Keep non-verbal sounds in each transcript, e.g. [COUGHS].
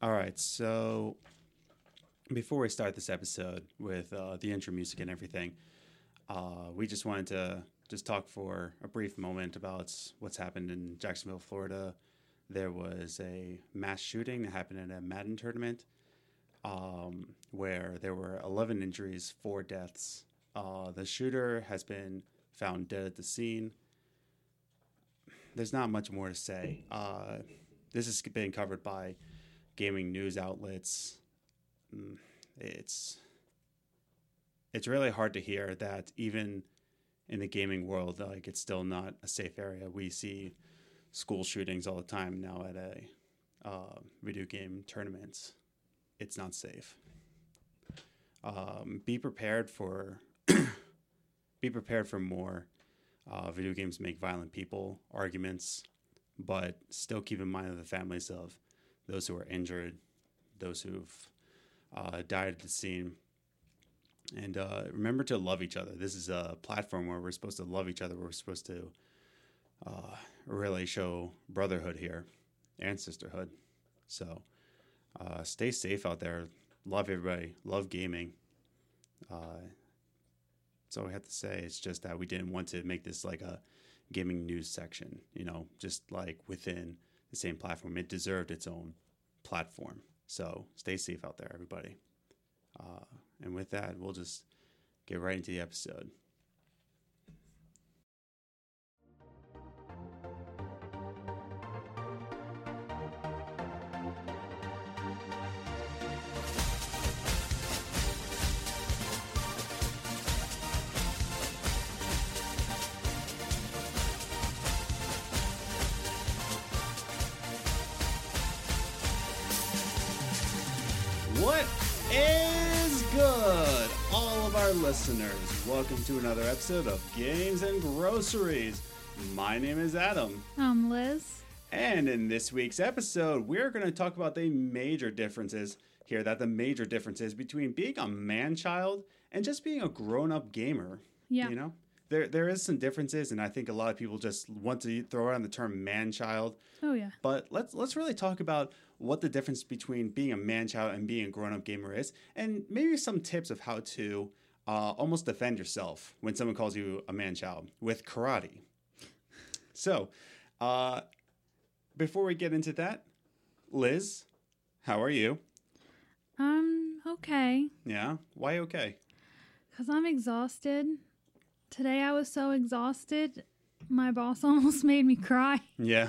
All right, so before we start this episode with uh, the intro music and everything, uh, we just wanted to just talk for a brief moment about what's happened in Jacksonville, Florida. There was a mass shooting that happened at a Madden tournament um, where there were 11 injuries, four deaths. Uh, the shooter has been found dead at the scene. There's not much more to say. Uh, this has been covered by gaming news outlets. Mm, It's it's really hard to hear that even in the gaming world, like it's still not a safe area. We see school shootings all the time now at a uh, video game tournaments. It's not safe. Um, be prepared for [COUGHS] be prepared for more uh, video games make violent people arguments, but still keep in mind the families of those who are injured, those who've uh, died at the scene. And uh, remember to love each other. This is a platform where we're supposed to love each other. We're supposed to uh, really show brotherhood here and sisterhood. So uh, stay safe out there. Love everybody. Love gaming. Uh, all we have to say. It's just that we didn't want to make this like a gaming news section, you know, just like within the same platform. It deserved its own platform. So stay safe out there, everybody. Uh, and with that, we'll just get right into the episode. Our listeners? Welcome to another episode of Games and Groceries. My name is Adam, I'm Liz. and in this week's episode, we're going to talk about the major differences here. That the major differences between being a man child and just being a grown up gamer. Yeah. You know, there there is some differences, and I think a lot of people just want to throw around the term man child. Oh yeah. But let's let's really talk about what the difference between being a man child and being a grown up gamer is, and maybe some tips of how to uh, almost defend yourself when someone calls you a man child with karate. So, uh, before we get into that, Liz, how are you? Um, okay. Yeah, why okay? Cause I'm exhausted. Today I was so exhausted, my boss [LAUGHS] almost made me cry. Yeah,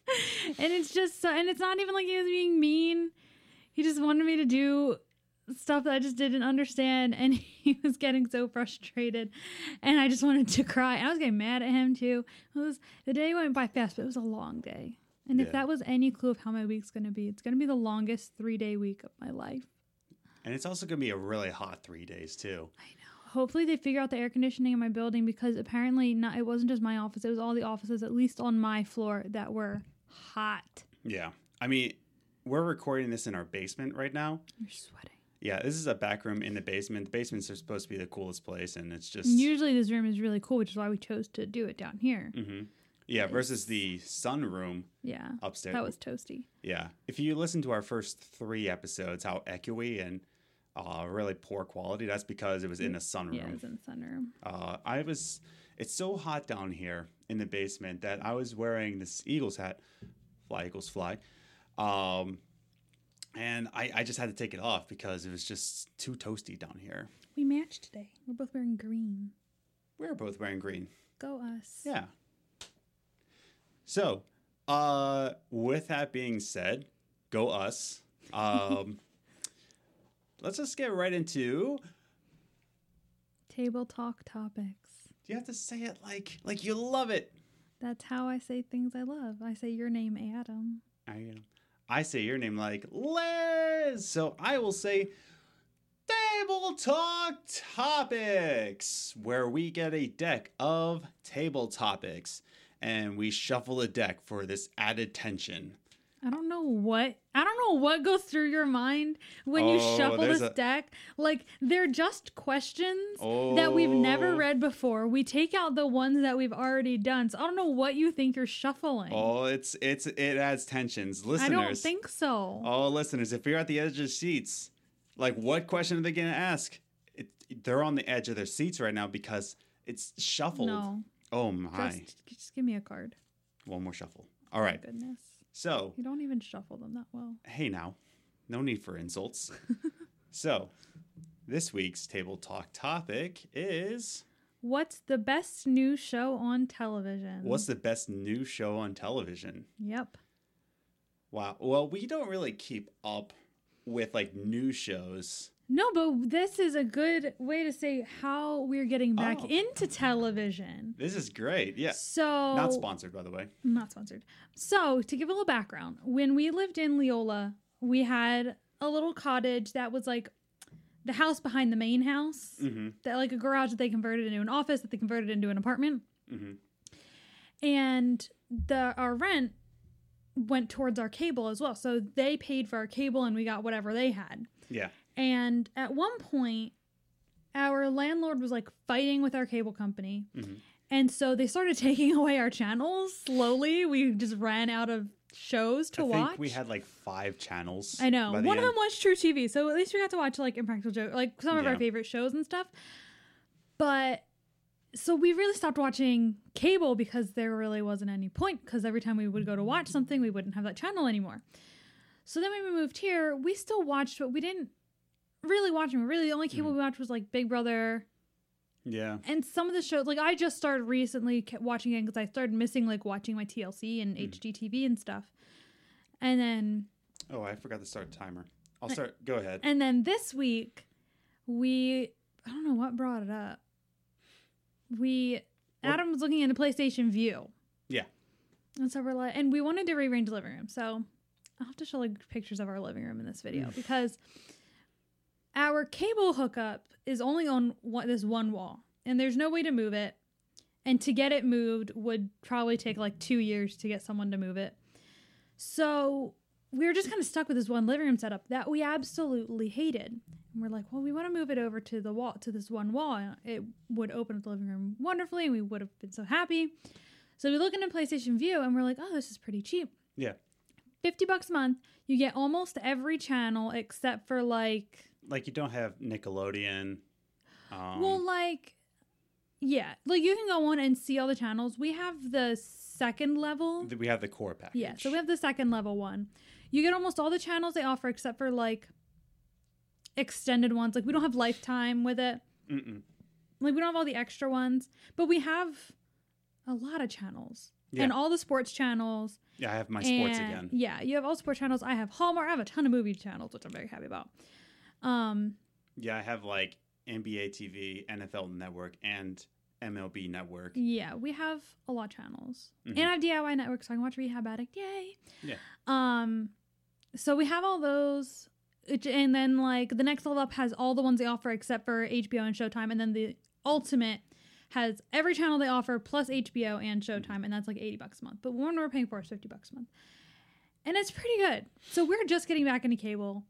[LAUGHS] and it's just so, and it's not even like he was being mean. He just wanted me to do stuff that I just didn't understand, and [LAUGHS] he was getting so frustrated, and I just wanted to cry. And I was getting mad at him too. It was the day went by fast, but it was a long day. And if that was any clue of how my week's gonna be, it's gonna be the longest three day week of my life. and it's also gonna be a really hot three days too. I know. Hopefully they figure out the air conditioning in my building because apparently not it wasn't just my office, it was all the offices at least on my floor that were hot. Yeah, I mean, we're recording this in our basement right now. You're sweating. Yeah, this is a back room in the basement. The basements are supposed to be the coolest place, and it's just usually this room is really cool, which is why we chose to do it down here. Mhm. yeah. Versus the sunroom Yeah. upstairs. That was toasty. yeah. If you listen to our first three episodes, how echoey and uh, really poor quality, that's because it was in a sunroom. Yeah, it was in the sunroom. Uh, I was. It's so hot down here in the basement that I was wearing this Eagles hat. Fly Eagles fly. Um, and I, I just had to take it off because it was just too toasty down here. We matched today. We're both wearing green. We're both wearing green. Go us. Yeah. So, uh, with that being said, go us. Um, [LAUGHS] let's just get right into. Table talk topics. You have to say it like like you love it. That's how I say things I love. I say your name, Adam. I I say your name like Liz. So I will say Table Talk Topics, where we get a deck of table topics and we shuffle a deck for this added tension. I don't know what I don't know what goes through your mind when you Oh, shuffle this a- deck. Like they're just questions that we've never Oh. read before. We take out the ones that we've already done. So I don't know what you think you're shuffling. Oh, it's it's it adds tensions. Listeners. I don't think so. Oh, listeners, if you're at the edge of the seats, like what question are they going to ask? It, they're on the edge of their seats right now because it's shuffled. no, Oh my. just, just give me a card. One more shuffle. All right. Goodness, So, you don't even shuffle them that well. hey now, no need for insults. [LAUGHS] so, this week's table talk topic is What's the best new show on television? what's the best new show on television? Yep. Wow. Well, we don't really keep up with like new shows. No, but this is a good way to say how we're getting back Oh. into television. This is great. Yeah. So Not sponsored, by the way. not sponsored. So, to give a little background, when we lived in Leola, we had a little cottage that was like the house behind the main house, Mm-hmm. that like a garage that they converted into an office that they converted into an apartment, Mm-hmm. and the our rent went towards our cable as well. So they paid for our cable and we got whatever they had. Yeah. And at one point, our landlord was like fighting with our cable company. Mhm. And so they started [LAUGHS] taking away our channels slowly. We just ran out of shows to I watch. think we had like five channels. I know. by the One of end. them was truTV. So at least we got to watch like Impractical Joke, like some of our favorite shows and stuff. But so we really stopped watching cable because there really wasn't any point because every time we would go to watch something, we wouldn't have that channel anymore. So then when we moved here, we still watched, but we didn't really watching. Really, the only cable Mm-hmm. we watched was like Big Brother Yeah. and some of the shows. Like I just started recently watching it because I started missing like watching my TLC and Mm. HGTV and stuff. And then Oh, I forgot to start a timer. I'll start. Go ahead. And then this week, we I don't know what brought it up. We Adam was looking into PlayStation Vue. Yeah. And so we're like, and we wanted to rearrange the living room. So I'll have to show like pictures of our living room in this video because our cable hookup is only on one, this one wall, and there's no way to move it. And to get it moved would probably take like two years to get someone to move it. So we were just kind of stuck with this one living room setup that we absolutely hated. And we're like, well, we want to move it over to the wall, to this one wall. and It would open up the living room wonderfully, and we would have been so happy. So we look into PlayStation Vue, and we're like, oh, this is pretty cheap. Yeah. 50 bucks a month. You get almost every channel except for like, Like you don't have Nickelodeon. Um, well, like, yeah, like you can go on and see all the channels. We have the second level. we have the core package. Yeah, so we have the second level one. You get almost all the channels they offer except for like extended ones. Like we don't have lifetime with it. Mm-mm. Like we don't have all the extra ones, but we have a lot of channels. Yeah. And all the sports channels. Yeah, I have my sports and- again. Yeah, you have all sports channels. I have Hallmark. I have a ton of movie channels, which I'm very happy about. Um, Yeah, I have like NBA TV, NFL Network, and MLB Network. yeah, we have a lot of channels. Mhm. And I have DIY network, so I can watch Rehab Addict. Yay. Yeah. Um, so we have all those, and then like the next level up has all the ones they offer except for HBO and Showtime, and then the ultimate has every channel they offer plus HBO and Showtime, and that's like eighty bucks a month. But one we're paying for is fifty bucks a month, and it's pretty good. So we're just getting back into cable.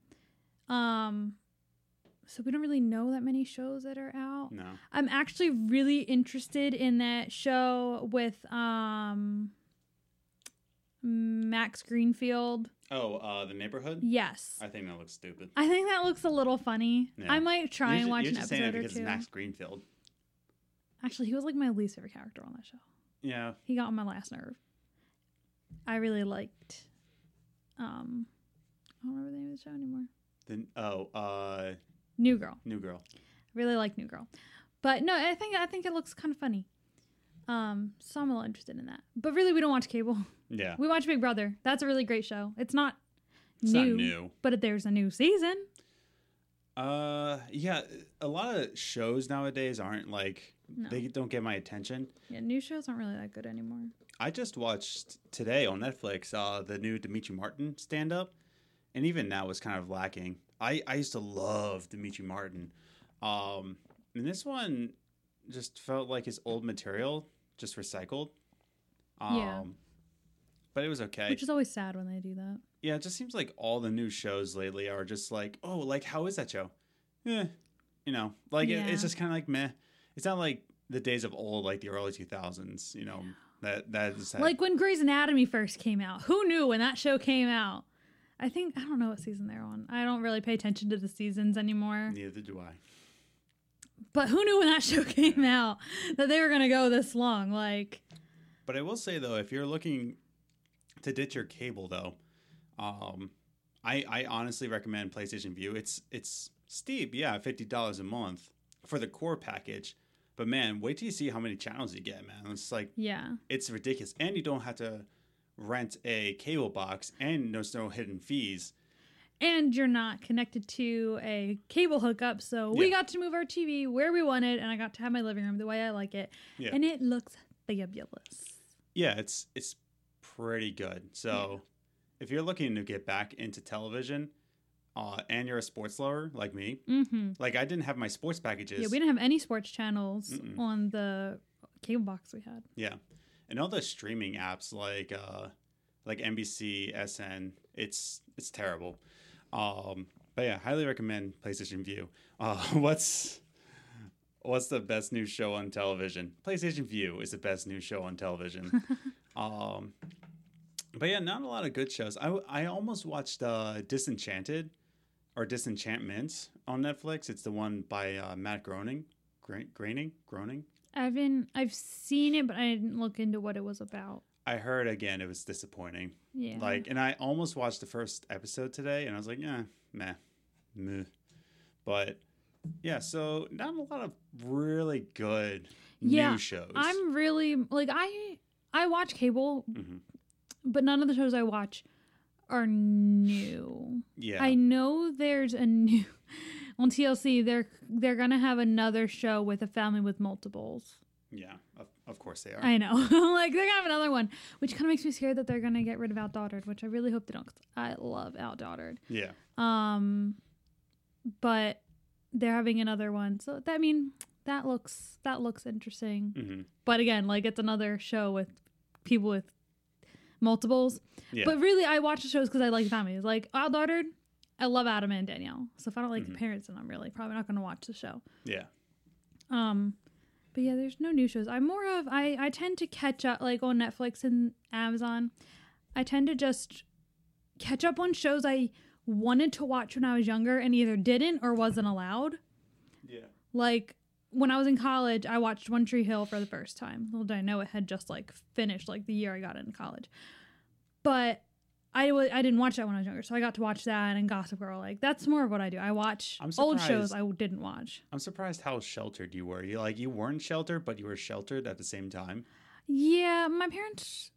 Um, so we don't really know that many shows that are out. No. I'm actually really interested in that show with um Max Greenfield. Oh, uh, the neighborhood. Yes. I think that looks stupid. I think that looks a little funny. Yeah. I might try you're and watch you're an just saying it episode or because two. it's Max Greenfield. Actually, he was like my least favorite character on that show. Yeah. He got on my last nerve. I really liked um I don't remember the name of the show anymore. Then oh, uh, New Girl. New Girl. Really like New Girl. But no, I think I think it looks kind of funny. Um, so I'm a little interested in that. But really we don't watch cable. Yeah. We watch Big Brother. That's a really great show. It's not It's new, not new. but there's a new season. Uh, yeah. A lot of shows nowadays aren't like No. they don't get my attention. Yeah, new shows aren't really that good anymore. I just watched today on Netflix uh, the new Demetri Martin stand up, and even that was kind of lacking. I, I used to love Demetri Martin, um, and this one just felt like his old material, just recycled. Um, Yeah. But it was okay. Which is always sad when they do that. Yeah, it just seems like all the new shows lately are just like, oh, like how is that show? Eh, you know, like it, it's just kind of like meh. It's not like the days of old, like the early two thousands. You know, that that is Like when Grey's Anatomy first came out. Who knew when that show came out? I think I don't know what season they're on. I don't really pay attention to the seasons anymore. neither do I. But who knew when that [LAUGHS] show came out that they were gonna go this long? Like, But I will say though, if you're looking to ditch your cable though, um, I I honestly recommend PlayStation Vue. It's it's steep, yeah, fifty dollars a month for the core package. But man, wait till you see how many channels you get, man. It's like yeah, it's ridiculous, and you don't have to rent a cable box, and there's no hidden fees. and you're not connected to a cable hookup, so we Yeah. got to move our TV where we wanted, and I got to have my living room the way I like it, Yeah. and it looks fabulous. Yeah, it's it's pretty good. So if you're looking to get back into television, uh, and you're a sports lover like me, Mm-hmm. like I didn't have my sports packages. Yeah, we didn't have any sports channels Mm-mm. on the cable box we had. Yeah, and all the streaming apps like uh, like NBC, SN, it's it's terrible. Um, but yeah, highly recommend PlayStation Vue. [LAUGHS] Uh, what's what's the best new show on television? PlayStation Vue is the best new show on television. [LAUGHS] um, but yeah, not a lot of good shows. I I almost watched uh, Disenchanted or Disenchantment on Netflix. It's the one by uh, Matt Groening. Groening, Groening. I've been I've seen it, but I didn't look into what it was about. I heard again it was disappointing. Yeah, Like, and I almost watched the first episode today, and I was like, yeah, meh, meh. But yeah, so not a lot of really good Yeah, new shows. I'm really like I I watch cable, Mhm. but none of the shows I watch are new. yeah, I know there's a [LAUGHS] new on TLC. They're they're gonna have another show with a family with multiples. yeah, of, of course they are. I know, [LAUGHS] like they're gonna have another one, which kind of makes me scared that they're gonna get rid of Outdaughtered, which I really hope they don't. 'cause I love Outdaughtered. yeah, Um, but they're having another one, so that I mean that looks that looks interesting. hmm But again, like it's another show with people with multiples. yeah, But really, I watch the shows because I like families. Like Outdaughtered, I love Adam and Danielle. So if I don't like Mhm. the parents, then I'm really probably not going to watch the show. yeah, Um, but yeah, there's no new shows. I'm more of I I tend to catch up like on Netflix and Amazon. I tend to just catch up on shows I wanted to watch when I was younger and either didn't or wasn't allowed. yeah, Like when I was in college, I watched One Tree Hill for the first time. Little did I know it had just like finished like the year I got into college. But I w- I didn't watch that when I was younger, so I got to watch that and Gossip Girl. Like that's more of what I do. I watch old shows I didn't watch. I'm surprised how sheltered you were. You like you weren't sheltered, but you were sheltered at the same time. Yeah, my parents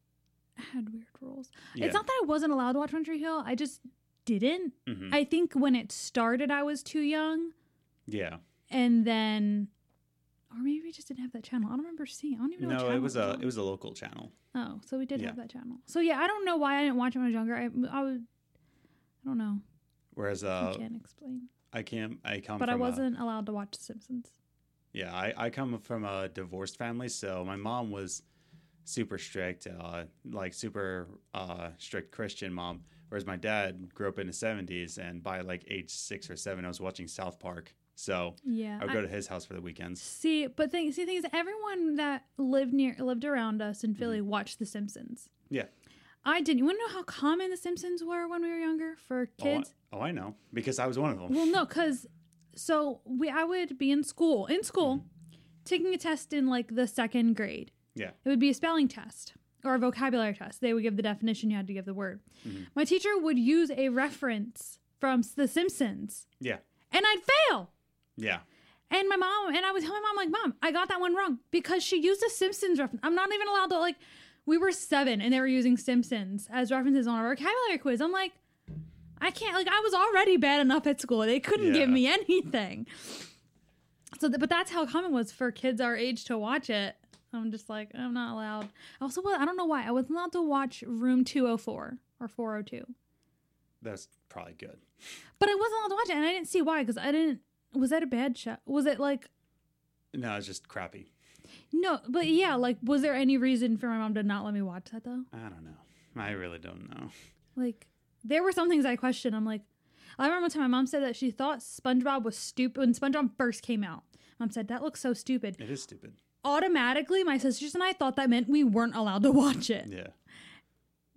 had weird rules. Yeah, It's not that I wasn't allowed to watch One Tree Hill. I just didn't. Mhm. I think when it started, I was too young, yeah. and then, or maybe we just didn't have that channel. I don't remember seeing. I don't even know. what No, it was a on. it was a local channel. Oh, so we did Yeah. have that channel. So yeah, I don't know why I didn't watch it when I was younger. I, I was, I don't know. Whereas I uh, can't explain. I can't. I come. But I from a- wasn't allowed to watch The Simpsons. Yeah, I, I come from a divorced family, so my mom was super strict, uh, like super uh, strict Christian mom, whereas my dad grew up in the '70s, and by like age six or seven, I was watching South Park. So Yeah. I would I- go to his house for the weekends. see, but thing, see, things. Everyone that lived near, lived around us in Philly watched The Simpsons. Mm-hmm. Yeah. I didn't. You want to know how common The Simpsons were when we were younger for Oh, I- kids? Oh, I, know because I was one of them. Well, no, because so we I would be in school in school taking a test in like the second grade. Yeah. It would be a spelling test or a vocabulary test. They would give the definition. You had to give the word. Mhm. My teacher would use a reference from The Simpsons, Yeah, and I'd fail. Yeah, And my mom and I would tell my mom like, "Mom, I got that one wrong because she used a Simpsons reference. I'm not even allowed to like." We were seven, and they were using Simpsons as references on our vocabulary quiz. I'm like, I can't. Like, I was already bad enough at school. They couldn't give me [LAUGHS] anything. So, th- but that's how common was for kids our age to watch it. I'm just like, I'm not allowed. Also, well, I don't know why I wasn't allowed to watch Room 204 or 402, that's probably good. but I wasn't allowed to watch it, and I didn't see why because I didn't. Was that a bad show? Was it like No, it's just crappy. No, but yeah, like, was there any reason for my mom to not let me watch that though? I don't know. I really don't know. Like, there were some things I questioned. I'm like, I remember one time my mom said that she thought SpongeBob was stupid when SpongeBob first came out. Mom said that looks so stupid. It is stupid. Automatically, my sisters and I thought that meant we weren't allowed to watch it. Yeah.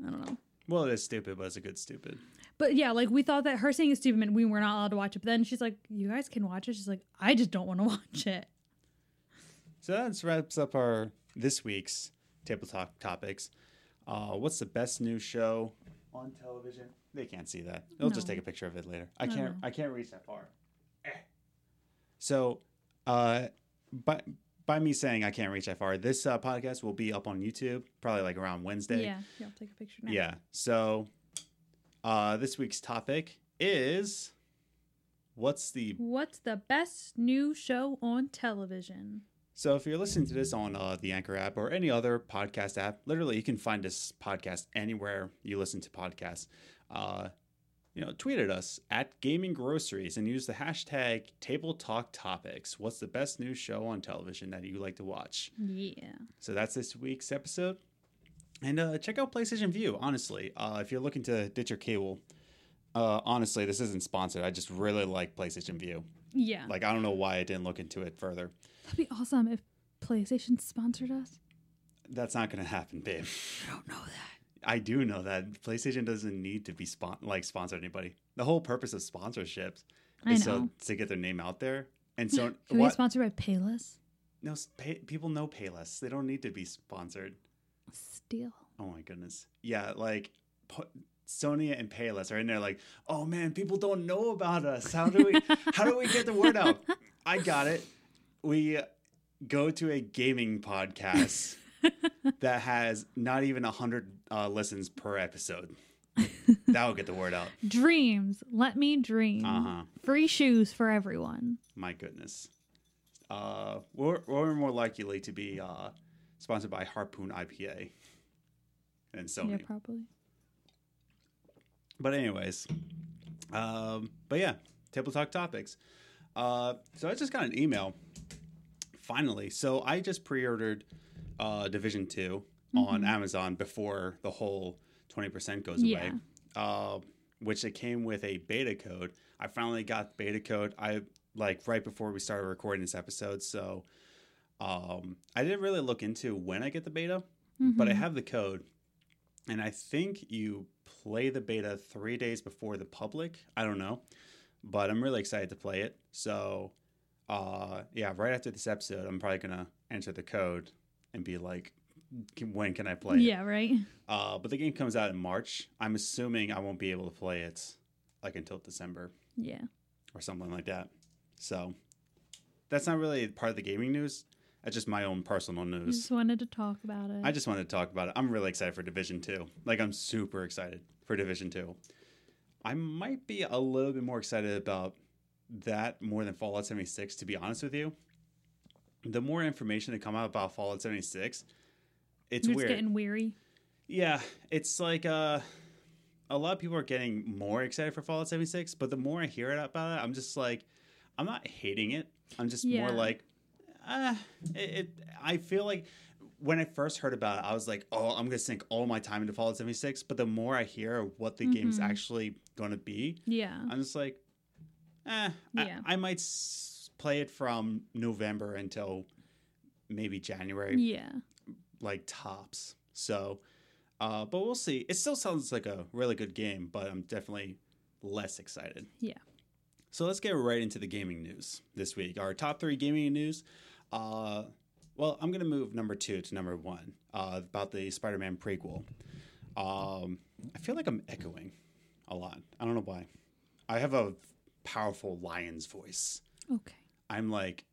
I don't know. Well, it is stupid, but it's a good stupid. But yeah, like we thought that her saying it's stupid meant we were not allowed to watch it. But then she's like, "You guys can watch it." She's like, "I just don't want to [LAUGHS] watch it." So that wraps up our this week's table talk topics. Uh, what's the best new show on television? They can't see that. They'll just take a picture of it later. I can't. no. I can't reach that far. Eh. So, uh, by by me saying I can't reach that far, this uh, podcast will be up on YouTube probably like around Wednesday. Yeah, yeah, I'll take a picture now. Yeah. So, uh, this week's topic is what's the What's the best new show on television? So if you're listening to this on uh, the Anchor app or any other podcast app, literally you can find this podcast anywhere you listen to podcasts. Uh, you know, tweet at us at Gaming Groceries and use the hashtag Table Talk Topics. What's the best new show on television that you like to watch? Yeah. So that's this week's episode. And uh, check out PlayStation Vue. Honestly, uh, if you're looking to ditch your cable, uh, honestly, this isn't sponsored. I just really like PlayStation Vue. Yeah. Like I don't know why I didn't look into it further. That'd be awesome if PlayStation sponsored us. That's not going to happen, babe. I don't know that. I do know that PlayStation doesn't need to be spon- like sponsor anybody. The whole purpose of sponsorships I is know. so to get their name out there. And so Can we get sponsored by Payless? no, pay, people know Payless. They don't need to be sponsored. Steal. Oh my goodness. Yeah, like pu- Sony and Payless are in there like, "Oh man, people don't know about us. How do we [LAUGHS] how do we get the word out?" I got it. We go to a gaming podcast [LAUGHS] that has not even 100 uh, listens per episode. That'll get the word out. [LAUGHS] Dreams. Let me dream. Uh-huh. Free shoes for everyone. My goodness. Uh, we're, we're more likely to be uh, sponsored by Harpoon IPA and Sony. Yeah, probably. But anyways, um, but yeah, table talk topics. Uh, so I just got an email finally. So I just pre-ordered uh, Division 2 on Amazon before the whole twenty percent goes away. Uh, which it came with a beta code. I finally got beta code. I like right before we started recording this episode. So um, I didn't really look into when I get the beta, but I have the code, and I think you play the beta three days before the public. I don't know, but I'm really excited to play it. So, uh, yeah, right after this episode, I'm probably gonna enter the code and be like, "When can I play it?" Yeah, right. Uh, but the game comes out in March. I'm assuming I won't be able to play it like until December Yeah. or something like that. So that's not really part of the gaming news. That's just my own personal I news. just wanted to talk about it. I just wanted to talk about it. I'm really excited for Division 2. Like, I'm super excited for Division 2. I might be a little bit more excited about that more than Fallout 76, to be honest with you. The more information that come out about Fallout 76, it's You're weird. getting weary. Yeah, it's like uh, a lot of people are getting more excited for Fallout 76, but the more I hear it about it, I'm just like, I'm not hating it. I'm just Yeah. more like, uh, it, it. I feel like when I first heard about it, I was like, oh, I'm gonna sink all my time into Fallout 76. But the more I hear what the game's Mhm. actually gonna be, Yeah. I'm just like, eh, Yeah. I, I might s- play it from November until maybe January Yeah. like tops. So, uh, but we'll see. It still sounds like a really good game, but I'm definitely less excited. Yeah. So let's get right into the gaming news this week. Our top three gaming news. Uh, well, I'm gonna move number two to number one uh, about the Spider-Man prequel. Um, I feel like I'm echoing a lot. I don't know why. I have a powerful lion's voice. Okay. I'm like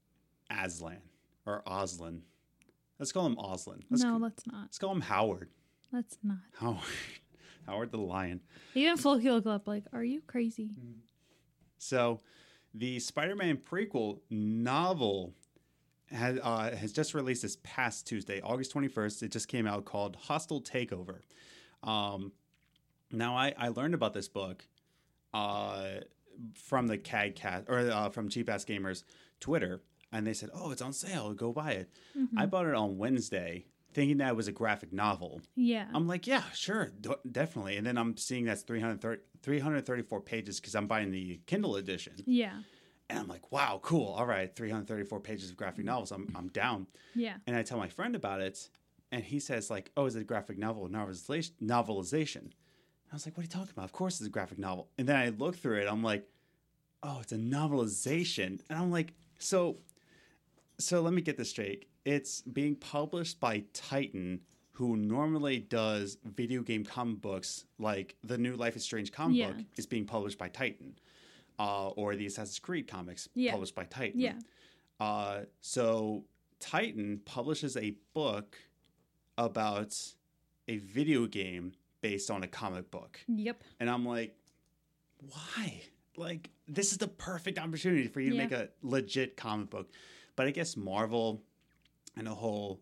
Aslan or Oslin. Let's call him Oslin. Let's, no, let's not. let's call him Howard. Let's not. Howard. [LAUGHS] Howard the lion. Even Floki looked up like, "Are you crazy?" So, the Spider-Man prequel novel has uh, has just released this past Tuesday, August 21st. It just came out called Hostile Takeover. Um, now, I, I learned about this book uh, from the CAG cat or uh, from Cheap Ass Gamers Twitter, and they said, "Oh, it's on sale. Go buy it." I mm-hmm. bought it on Wednesday, thinking that it was a graphic novel. Yeah. I'm like, yeah, sure, d- definitely. And then I'm seeing that's 330, 334 pages because I'm buying the Kindle edition. yeah. And I'm like, wow, cool. All right, 334 pages of graphic novels. I'm, I'm down. Yeah. And I tell my friend about it, and he says, like, oh, is it a graphic novel novelization? novelization? I was like, what are you talking about? Of course it's a graphic novel. And then I look through it, I'm like, oh, it's a novelization. And I'm like, so so let me get this straight. It's being published by Titan, who normally does video game comic books, like the new Life is Strange comic Yeah. book is being published by Titan. Uh, or the Assassin's Creed comics Yeah. published by Titan. Yeah. Uh, so Titan publishes a book about a video game based on a comic book. Yep. And I'm like, why? Like, this is the perfect opportunity for you to make a legit comic book. But I guess Marvel and the whole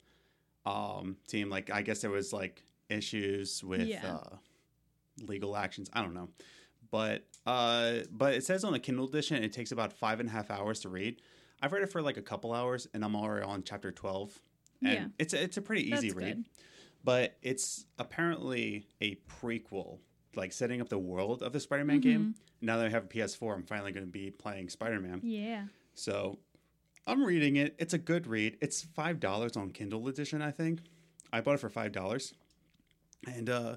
um, team, like, I guess there was like issues with Yeah. uh, legal actions. I don't know. But uh, but it says on the Kindle edition it takes about five and a half hours to read. I've read it for like a couple hours, and I'm already on chapter twelve. And Yeah. it's a, it's a pretty easy That's read good. but it's apparently a prequel, like setting up the world of the Spider-Man game. Mm-hmm. Now that I have a PS4, I'm finally going to be playing Spider-Man. Yeah. So I'm reading it. It's a good read. It's five dollars on Kindle edition, I think. I bought it for five dollars, and uh,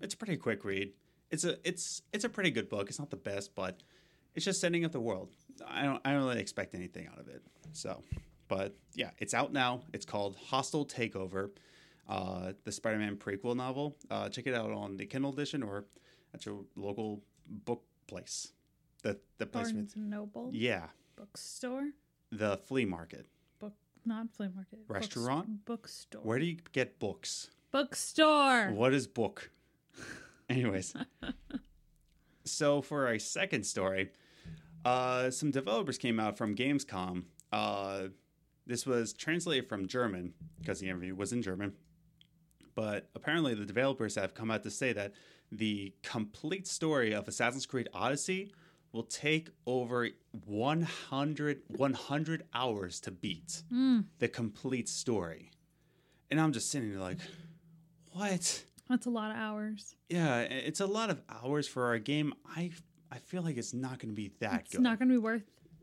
it's a pretty quick read. It's a it's it's a pretty good book. It's not the best, but it's just setting up the world. I don't I don't really expect anything out of it. So, but yeah, it's out now. It's called Hostile Takeover, uh, the Spider-Man prequel novel. Uh, check it out on the Kindle edition or at your local book place. The the place Barnes and Noble yeah bookstore. the flea market. Book not flea market. Restaurant? bookstore. Where do you get books? bookstore. What is book? [LAUGHS] Anyways, [LAUGHS] so for our second story, uh, some developers came out from Gamescom. Uh, this was translated from German because the interview was in German. But apparently, the developers have come out to say that the complete story of Assassin's Creed Odyssey will take over 100, 100 hours to beat Mm, the complete story. And I'm just sitting there like, what? that's a lot of hours. Yeah, it's a lot of hours for our game. I I feel like it's not going to be that It's good. It's not going to be worth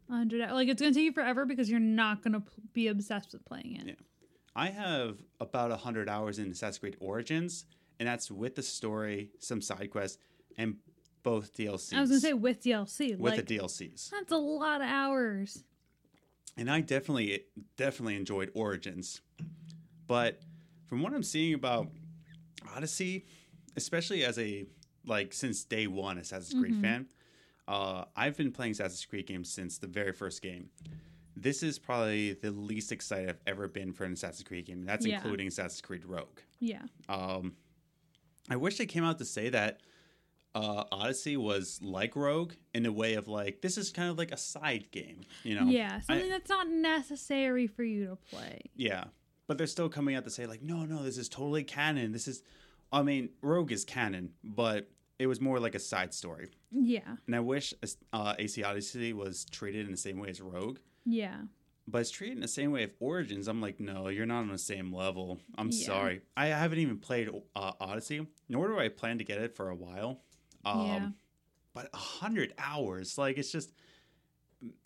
a hundred. hou- Like it's going to take you forever because you're not going to p- be obsessed with playing it. Yeah. I have about 100 hours in Assassin's Creed Origins, and that's with the story, some side quests, and both DLCs. I was going to say with DLC. with like the DLCs. that's a lot of hours. and I definitely definitely enjoyed Origins. But from what I'm seeing about Odyssey, especially as a like since day one Assassin's Creed Mhm. fan, uh, I've been playing Assassin's Creed games since the very first game. This is probably the least excited I've ever been for an Assassin's Creed game, that's Yeah. including Assassin's Creed Rogue. Yeah. Um, I wish they came out to say that uh, Odyssey was like Rogue in a way of like this is kind of like a side game, you know? yeah. Something that's not necessary for you to play. Yeah, but they're still coming out to say like, no, no, this is totally canon. This is, I mean, Rogue is canon, but it was more like a side story. Yeah. And I wish uh, AC Odyssey was treated in the same way as Rogue, Yeah. but it's treated in the same way of Origins. I'm like, no, you're not on the same level. I'm Yeah. sorry. I haven't even played uh, Odyssey, nor do I plan to get it for a while. Um, Yeah. But a hundred hours, like it's just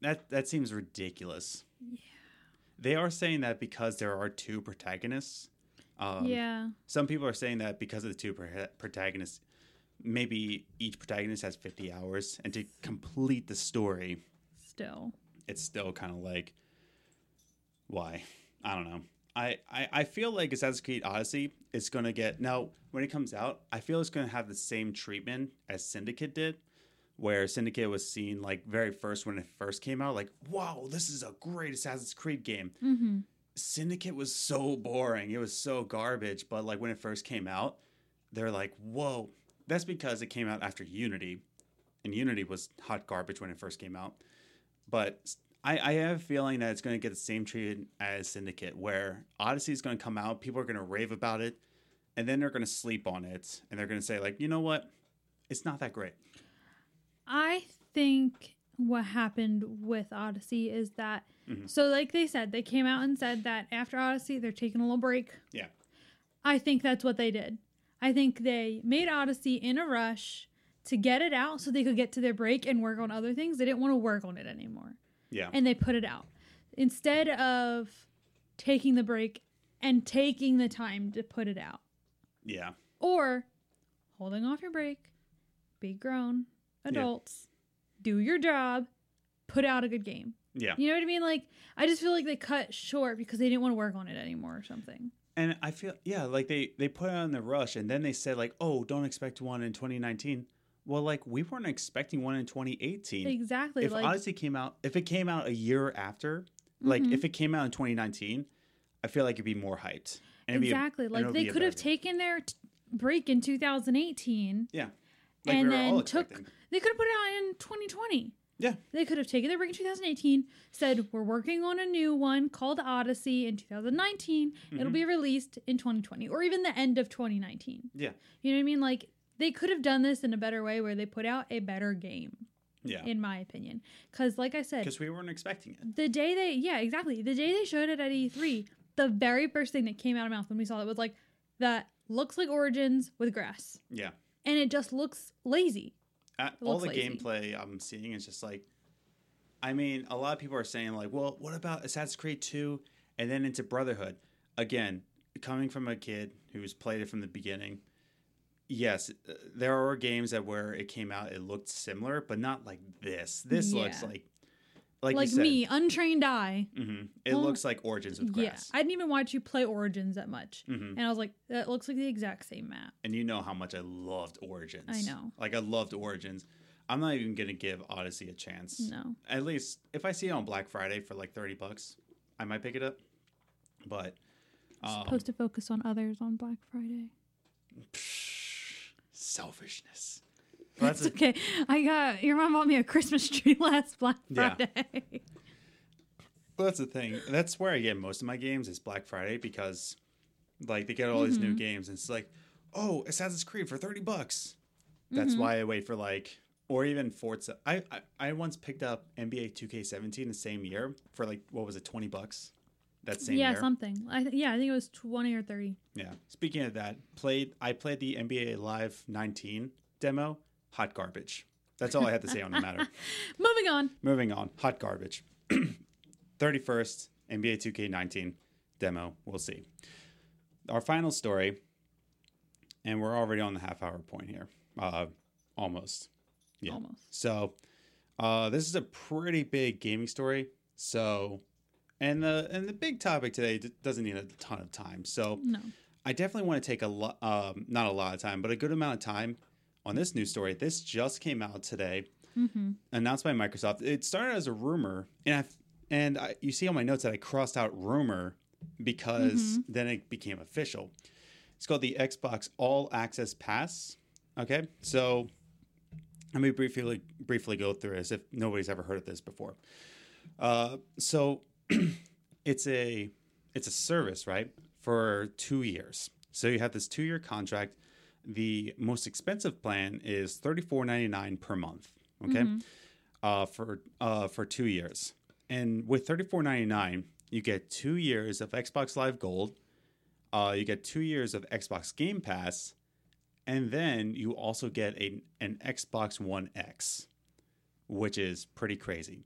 that that seems ridiculous. Yeah. They are saying that because there are two protagonists. Um, yeah. Some people are saying that because of the two pro- protagonists, maybe each protagonist has 50 hours, and to complete the story, Still. it's still kind of like, why? I don't know. I, I, I feel like Assassin's Creed Odyssey is going to get. Now, when it comes out, I feel it's going to have the same treatment as Syndicate did, where Syndicate was seen like very first when it first came out, like, wow, this is a great Assassin's Creed game. Mm-hmm. Syndicate was so boring. It was so garbage. But like when it first came out, they're like, whoa. That's because it came out after Unity. And Unity was hot garbage when it first came out. But I, I have a feeling that it's going to get the same treatment as Syndicate, where Odyssey is going to come out, people are going to rave about it, and then they're going to sleep on it. And they're going to say, like, you know what? It's not that great. I think what happened with Odyssey is that Mhm. so like they said they came out and said that after Odyssey they're taking a little break. Yeah. I think that's what they did. I think they made Odyssey in a rush to get it out so they could get to their break and work on other things. They didn't want to work on it anymore. Yeah. And they put it out. Instead of taking the break and taking the time to put it out. yeah. Or holding off your break, be grown adults, do your job, put out a good game. Yeah. You know what I mean? Like, I just feel like they cut short because they didn't want to work on it anymore or something. And I feel yeah, like they they put it on the rush, and then they said like, oh, don't expect one in 2019. Well, like we weren't expecting one in 2018. Exactly. If like, Odyssey came out, if it came out a year after, like Mhm. if it came out in 2019, I feel like it'd be more hyped. It'd a- exactly. like, they could have taken their t- break in 2018. yeah, and we then took- They could have put it out in 2020. Yeah. They could have taken their break in 2018, said, We're working on a new one called Odyssey in 2019. It'll Mhm. be released in 2020 or even the end of 2019. Yeah. You know what I mean? Like, they could have done this in a better way where they put out a better game, Yeah, in my opinion. Because, like I said, because we weren't expecting it. the day they, yeah, exactly. The day they showed it at E3, the very first thing that came out of my mouth when we saw it was like, That looks like Origins with grass. Yeah. And it just looks lazy. All the lazy. gameplay I'm seeing is just like, I mean, a lot of people are saying like, well, what about Assassin's Creed 2 and then into Brotherhood? Again, coming from a kid who's played it from the beginning, yes, uh, there are games that where it came out, it looked similar, but not like this. This looks like, like, Like, said, me, untrained eye. hmm it Well, looks like Origins with Yeah. I didn't even watch you play Origins that much, hmm and I was like, that looks like the exact same map. And you know how much I loved Origins. I know. Like I loved Origins. I'm not even gonna give Odyssey a chance. No, at least if I see it on Black Friday for like thirty bucks, I might pick it up. But um, supposed to focus on others on Black Friday. psh, selfishness. [LAUGHS] That's a, okay. I got your mom bought me a Christmas tree [LAUGHS] last Black Friday. Yeah. Well, that's the thing. That's where I get most of my games is Black Friday because like they get all these new Mhm. games. And it's like, oh, Assassin's Creed for thirty bucks. That's Mhm. why I wait for like, or even Forza. I, I I once picked up NBA Two K Seventeen the same year for like what was it, twenty bucks? That same year. yeah, year. something. I th- yeah, I think it was twenty or thirty. Yeah. Speaking of that, played I played the NBA Live 19 demo. Hot garbage. That's all I had to say on the matter. [LAUGHS] Moving on. Moving on. Hot garbage. 31st NBA 2K19 demo. We'll see. Our final story, and we're already on the half hour point here. Uh, almost. Yeah. Almost. So, uh, this is a pretty big gaming story. So, and the and the big topic today d- doesn't need a ton of time. So, No. I definitely want to take a lot, um, not a lot of time, but a good amount of time on this news story. This just came out today, Mm-hmm. announced by Microsoft. It started as a rumor, and I, and I, you see on my notes that I crossed out rumor because then it became official. It's called the Xbox All Access Pass. Okay, so let me briefly briefly go through this if nobody's ever heard of this before. Uh, so [CLEARS THROAT] it's a it's a service, right, for two years. So you have this two year contract. The most expensive plan is thirty four ninety nine per month. Okay, Mhm. uh, for uh, for two years, and with thirty four ninety nine, you get two years of Xbox Live Gold. Uh, you get two years of Xbox Game Pass, and then you also get a, an Xbox One X, which is pretty crazy.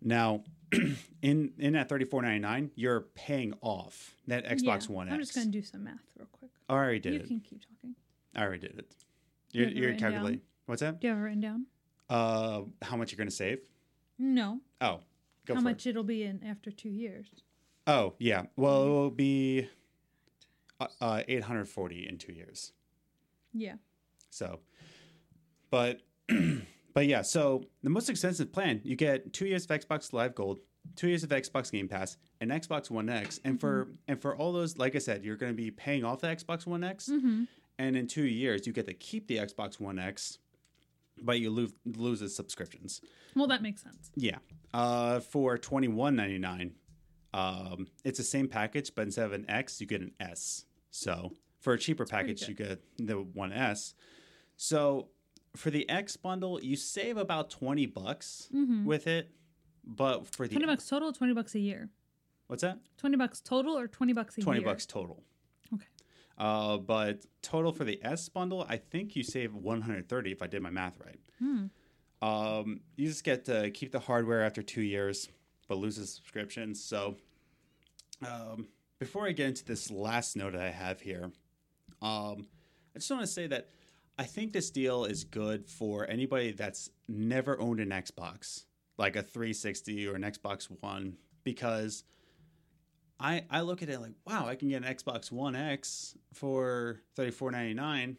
Now, [CLEARS THROAT] in in that thirty four ninety nine, you're paying off that Xbox Yeah, One I'm X. just gonna do some math real quick. I already did you it. can keep talking. I already did it. You You're, it you're written down? calculating. What's that? Do you have it written down? Uh, how much you're going to save? No. Oh, go How much it'll be in after two years? Oh, yeah. Well, it will be uh, uh, 840 in two years. Yeah. So, but [CLEARS THROAT] but yeah. So the most expensive plan, you get two years of Xbox Live Gold, two years of Xbox Game Pass, and Xbox One X, and for and for all those, like I said, you're going to be paying off the Xbox One X, Mm-hmm. And in two years you get to keep the Xbox One X, but you lose lose the subscriptions. Well, that makes sense. Yeah. Uh, for twenty one ninety nine, um, it's the same package, but instead of an X, you get an S. So for a cheaper package, you get the one S. So for the X bundle, you save about twenty bucks Mm-hmm. with it. But for the Twenty bucks total, twenty bucks a year. what's that? Twenty bucks total, or twenty bucks a Twenty year. bucks total. Uh, but total for the S bundle, I think you save 130 if I did my math right. Hmm. Um, you just get to keep the hardware after two years, but lose the subscription. So, um, before I get into this last note that I have here, um, I just want to say that I think this deal is good for anybody that's never owned an Xbox, like a 360 or an Xbox One, because I I look at it like, wow, I can get an Xbox One X for thirty four ninety nine,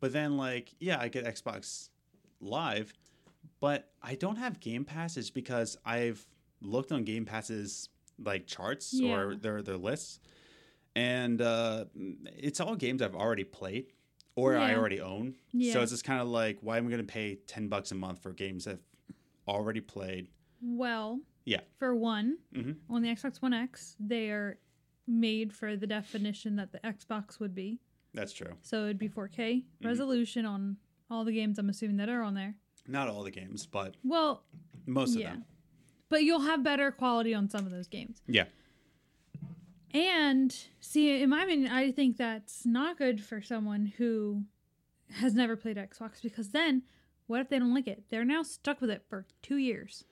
but then like, yeah, I get Xbox Live, but I don't have Game Passes because I've looked on Game Passes like charts or their their lists, and uh, it's all games I've already played or I already own. Yeah. So it's just kind of like, why am I going to pay ten bucks a month for games I've already played? Well, Yeah. For one, Mhm. on the Xbox One X, they are made for the definition that the Xbox would be. That's true. So it'd be 4K Mm-hmm. resolution on all the games I'm assuming that are on there. Not all the games, but Well, most of yeah. them. But you'll have better quality on some of those games. Yeah. And see, in my opinion, I think that's not good for someone who has never played Xbox because then what if they don't like it? They're now stuck with it for two years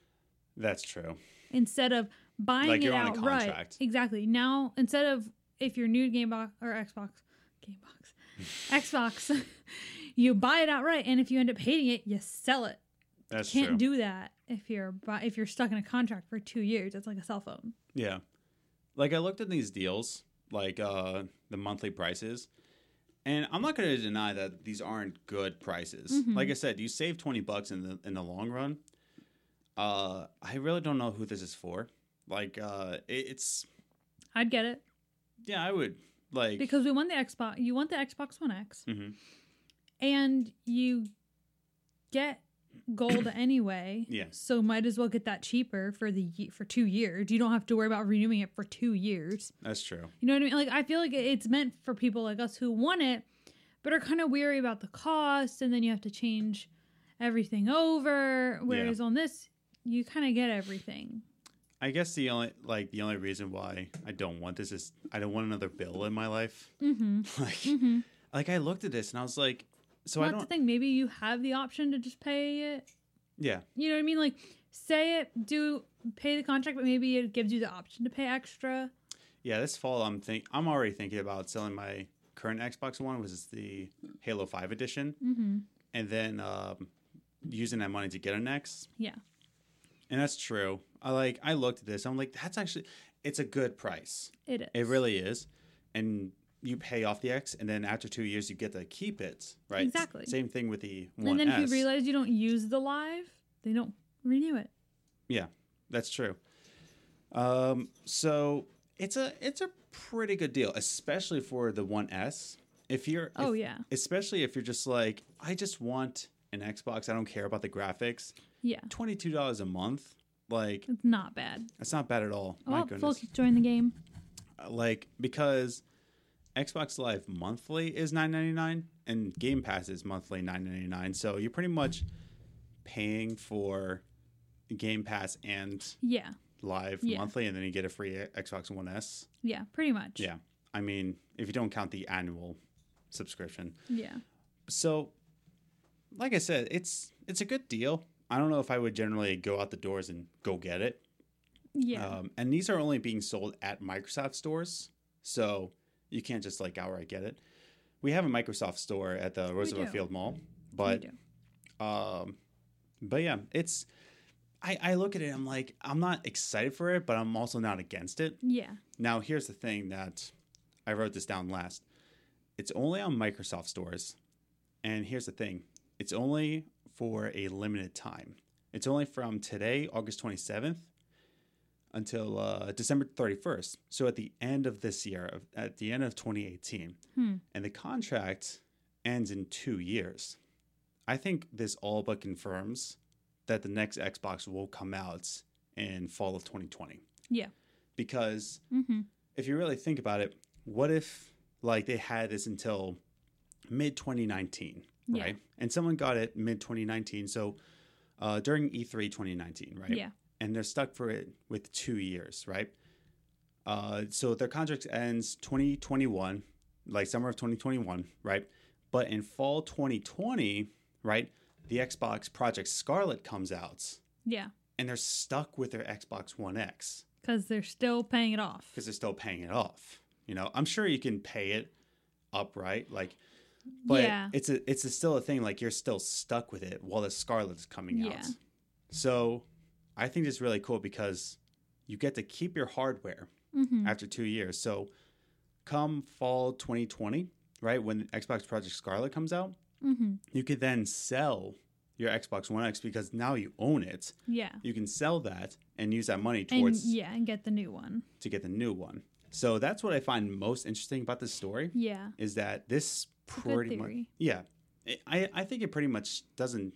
That's true. instead of buying Like it you're on a outright. contract. Exactly. Now, instead of if you're new to Game Box or Xbox, Game Box, [LAUGHS] Xbox, [LAUGHS] you buy it outright, and if you end up hating it, you sell it. That's you Can't true. do that if you're if you're stuck in a contract for two years. It's like a cell phone. yeah. Like I looked at these deals, like uh the monthly prices, and I'm not going to deny that these aren't good prices. Mhm. Like I said, you save 20 bucks in the in the long run. Uh I really don't know who this is for. Like uh it, it's I'd get it yeah, I would like because we want the Xbox. You want the Xbox One X, Mhm. and you get gold [COUGHS] anyway. Yeah. So might as well get that cheaper for the for two years. You don't have to worry about renewing it for two years. That's true. You know what I mean? Like I feel like it's meant for people like us who want it, but are kind of weary about the cost, and then you have to change everything over. Whereas on this, you kind of get everything. I guess the only like the only reason why I don't want this is I don't want another bill in my life. Mm-hmm. [LAUGHS] like Mm-hmm. like I looked at this and I was like so well, I that's the don't thing. Maybe you have the option to just pay it. yeah. You know what I mean? Like, say it, do pay the contract, but maybe it gives you the option to pay extra. Yeah, this fall I'm think I'm already thinking about selling my current Xbox One, which is the Halo Five edition, Mm-hmm. and then um, using that money to get an X. Yeah. And that's true. I like I looked at this. I'm like, that's actually it's a good price. It is. It really is. And you pay off the X, and then after two years, you get to keep it. Right. Exactly. Same thing with the One And then if you realize you don't use the live, they don't renew it. Yeah, that's true. Um, so it's a it's a pretty good deal, especially for the One S. If you're Oh if- yeah, especially if you're just like, I just want an Xbox. I don't care about the graphics. Yeah. Twenty two dollars a month, like It's not bad. It's not bad at all. Oh, My Oh, goodness, Fulk joined the game. Uh, like because Xbox Live monthly is nine ninety nine and Game Pass is monthly nine ninety nine. So you're pretty much paying for Game Pass and Yeah, Live Yeah. monthly, and then you get a free Xbox One S. yeah, pretty much. Yeah, I mean, if you don't count the annual subscription. yeah. So, like I said, it's it's a good deal. I don't know if I would generally go out the doors and go get it. Yeah. Um, and these are only being sold at Microsoft stores, so you can't just like outright get it. We have a Microsoft store at the Roosevelt. Field Mall, but um, but yeah, it's. I, I look at it. I'm like, I'm not excited for it, but I'm also not against it. yeah, Now, here's the thing that I wrote this down last. It's only on Microsoft stores. And here's the thing it's only for a limited time. It's only from today, August 27th, until uh, December 31st. So at the end of this year, at the end of 2018. Hmm. And the contract ends in two years. I think this all but confirms that the next Xbox will come out in fall of 2020. Yeah. Because Mm-hmm. if you really think about it, what if like they had this until mid 2019, Yeah. right? And someone got it mid 2019, so uh, during E3 2019, right? Yeah. And they're stuck for it with two years, right? Uh, so their contract ends 2021, like summer of 2021, right? But in fall 2020, right, the Xbox Project Scarlett comes out Yeah. and they're stuck with their Xbox One X Because they're still paying it off. because they're still paying it off. You know, I'm sure you can pay it upright, like, but Yeah. it's a it's a still a thing. Like you're still stuck with it while the Scarlett is coming Yeah. out. So I think it's really cool because you get to keep your hardware Mm-hmm. after two years. So come fall 2020, right when Xbox Project Scarlett comes out, Mm-hmm. you could then sell your Xbox One X because now you own it. Yeah. You can sell that and use that money And towards yeah, and get the new one. to get the new one. So that's what I find most interesting about this story Yeah. is that this pretty much yeah, I I think it pretty much doesn't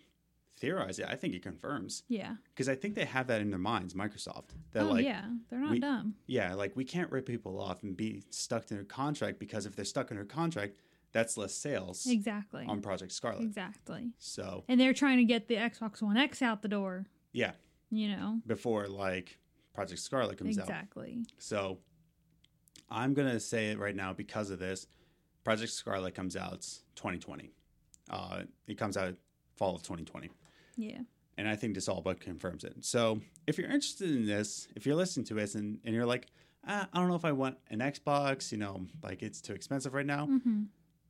theorize it. I think it confirms Yeah. because I think they have that in their minds, Microsoft. That oh like yeah. They're not we- dumb. yeah, like we can't rip people off and be stuck in a contract because if they're stuck in a contract, that's less sales Exactly. on Project Scarlett. Exactly. So And they're trying to get the Xbox One X out the door. yeah, You know. before like Project Scarlett comes out. Exactly. So I'm gonna say it right now because of this. Project Scarlett comes out 2020. Uh, it comes out fall of 2020, Yeah. and I think this all but confirms it. So if you're interested in this, if you're listening to this and, and you're like, ah, I don't know if I want an Xbox, you know, like it's too expensive right now. Mm-hmm.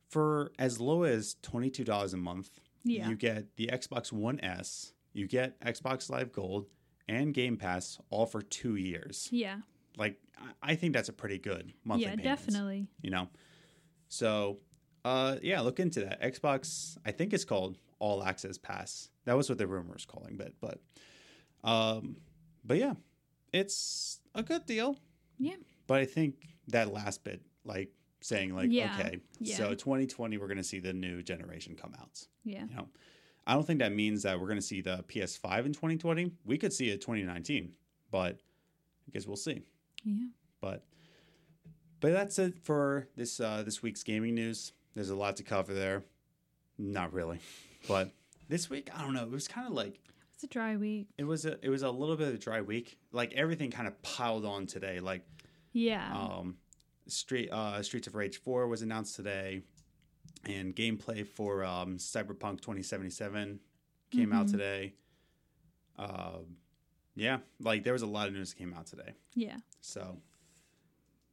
For as low as $22 a month, Yeah. you get the Xbox One S, you get Xbox Live Gold, and Game Pass all for two years. yeah. Like I- think that's a pretty good monthly. yeah. payment, Definitely. You know, so uh, yeah, look into that. Xbox, I think it's called All Access Pass. That was what the rumor was calling, but but um, but yeah, it's a good deal. Yeah. But I think that last bit, like saying like, Yeah, okay, yeah. so 2020 we're going to see the new generation come out. Yeah. You know, I don't think that means that we're going to see the PS5 in 2020. We could see it 2019, but I guess we'll see. Yeah. But but that's it for this uh, this week's gaming news. There's a lot to cover there. Not really, but this week I don't know. It was kind of like It's a dry week. it was a it was a little bit of a dry week. Like everything kind of piled on today. Like Yeah. um, Street uh, Streets of Rage 4 was announced today, and gameplay for um, Cyberpunk 2077 came out Mhm. today. Um, yeah, like there was a lot of news that came out today. yeah. So,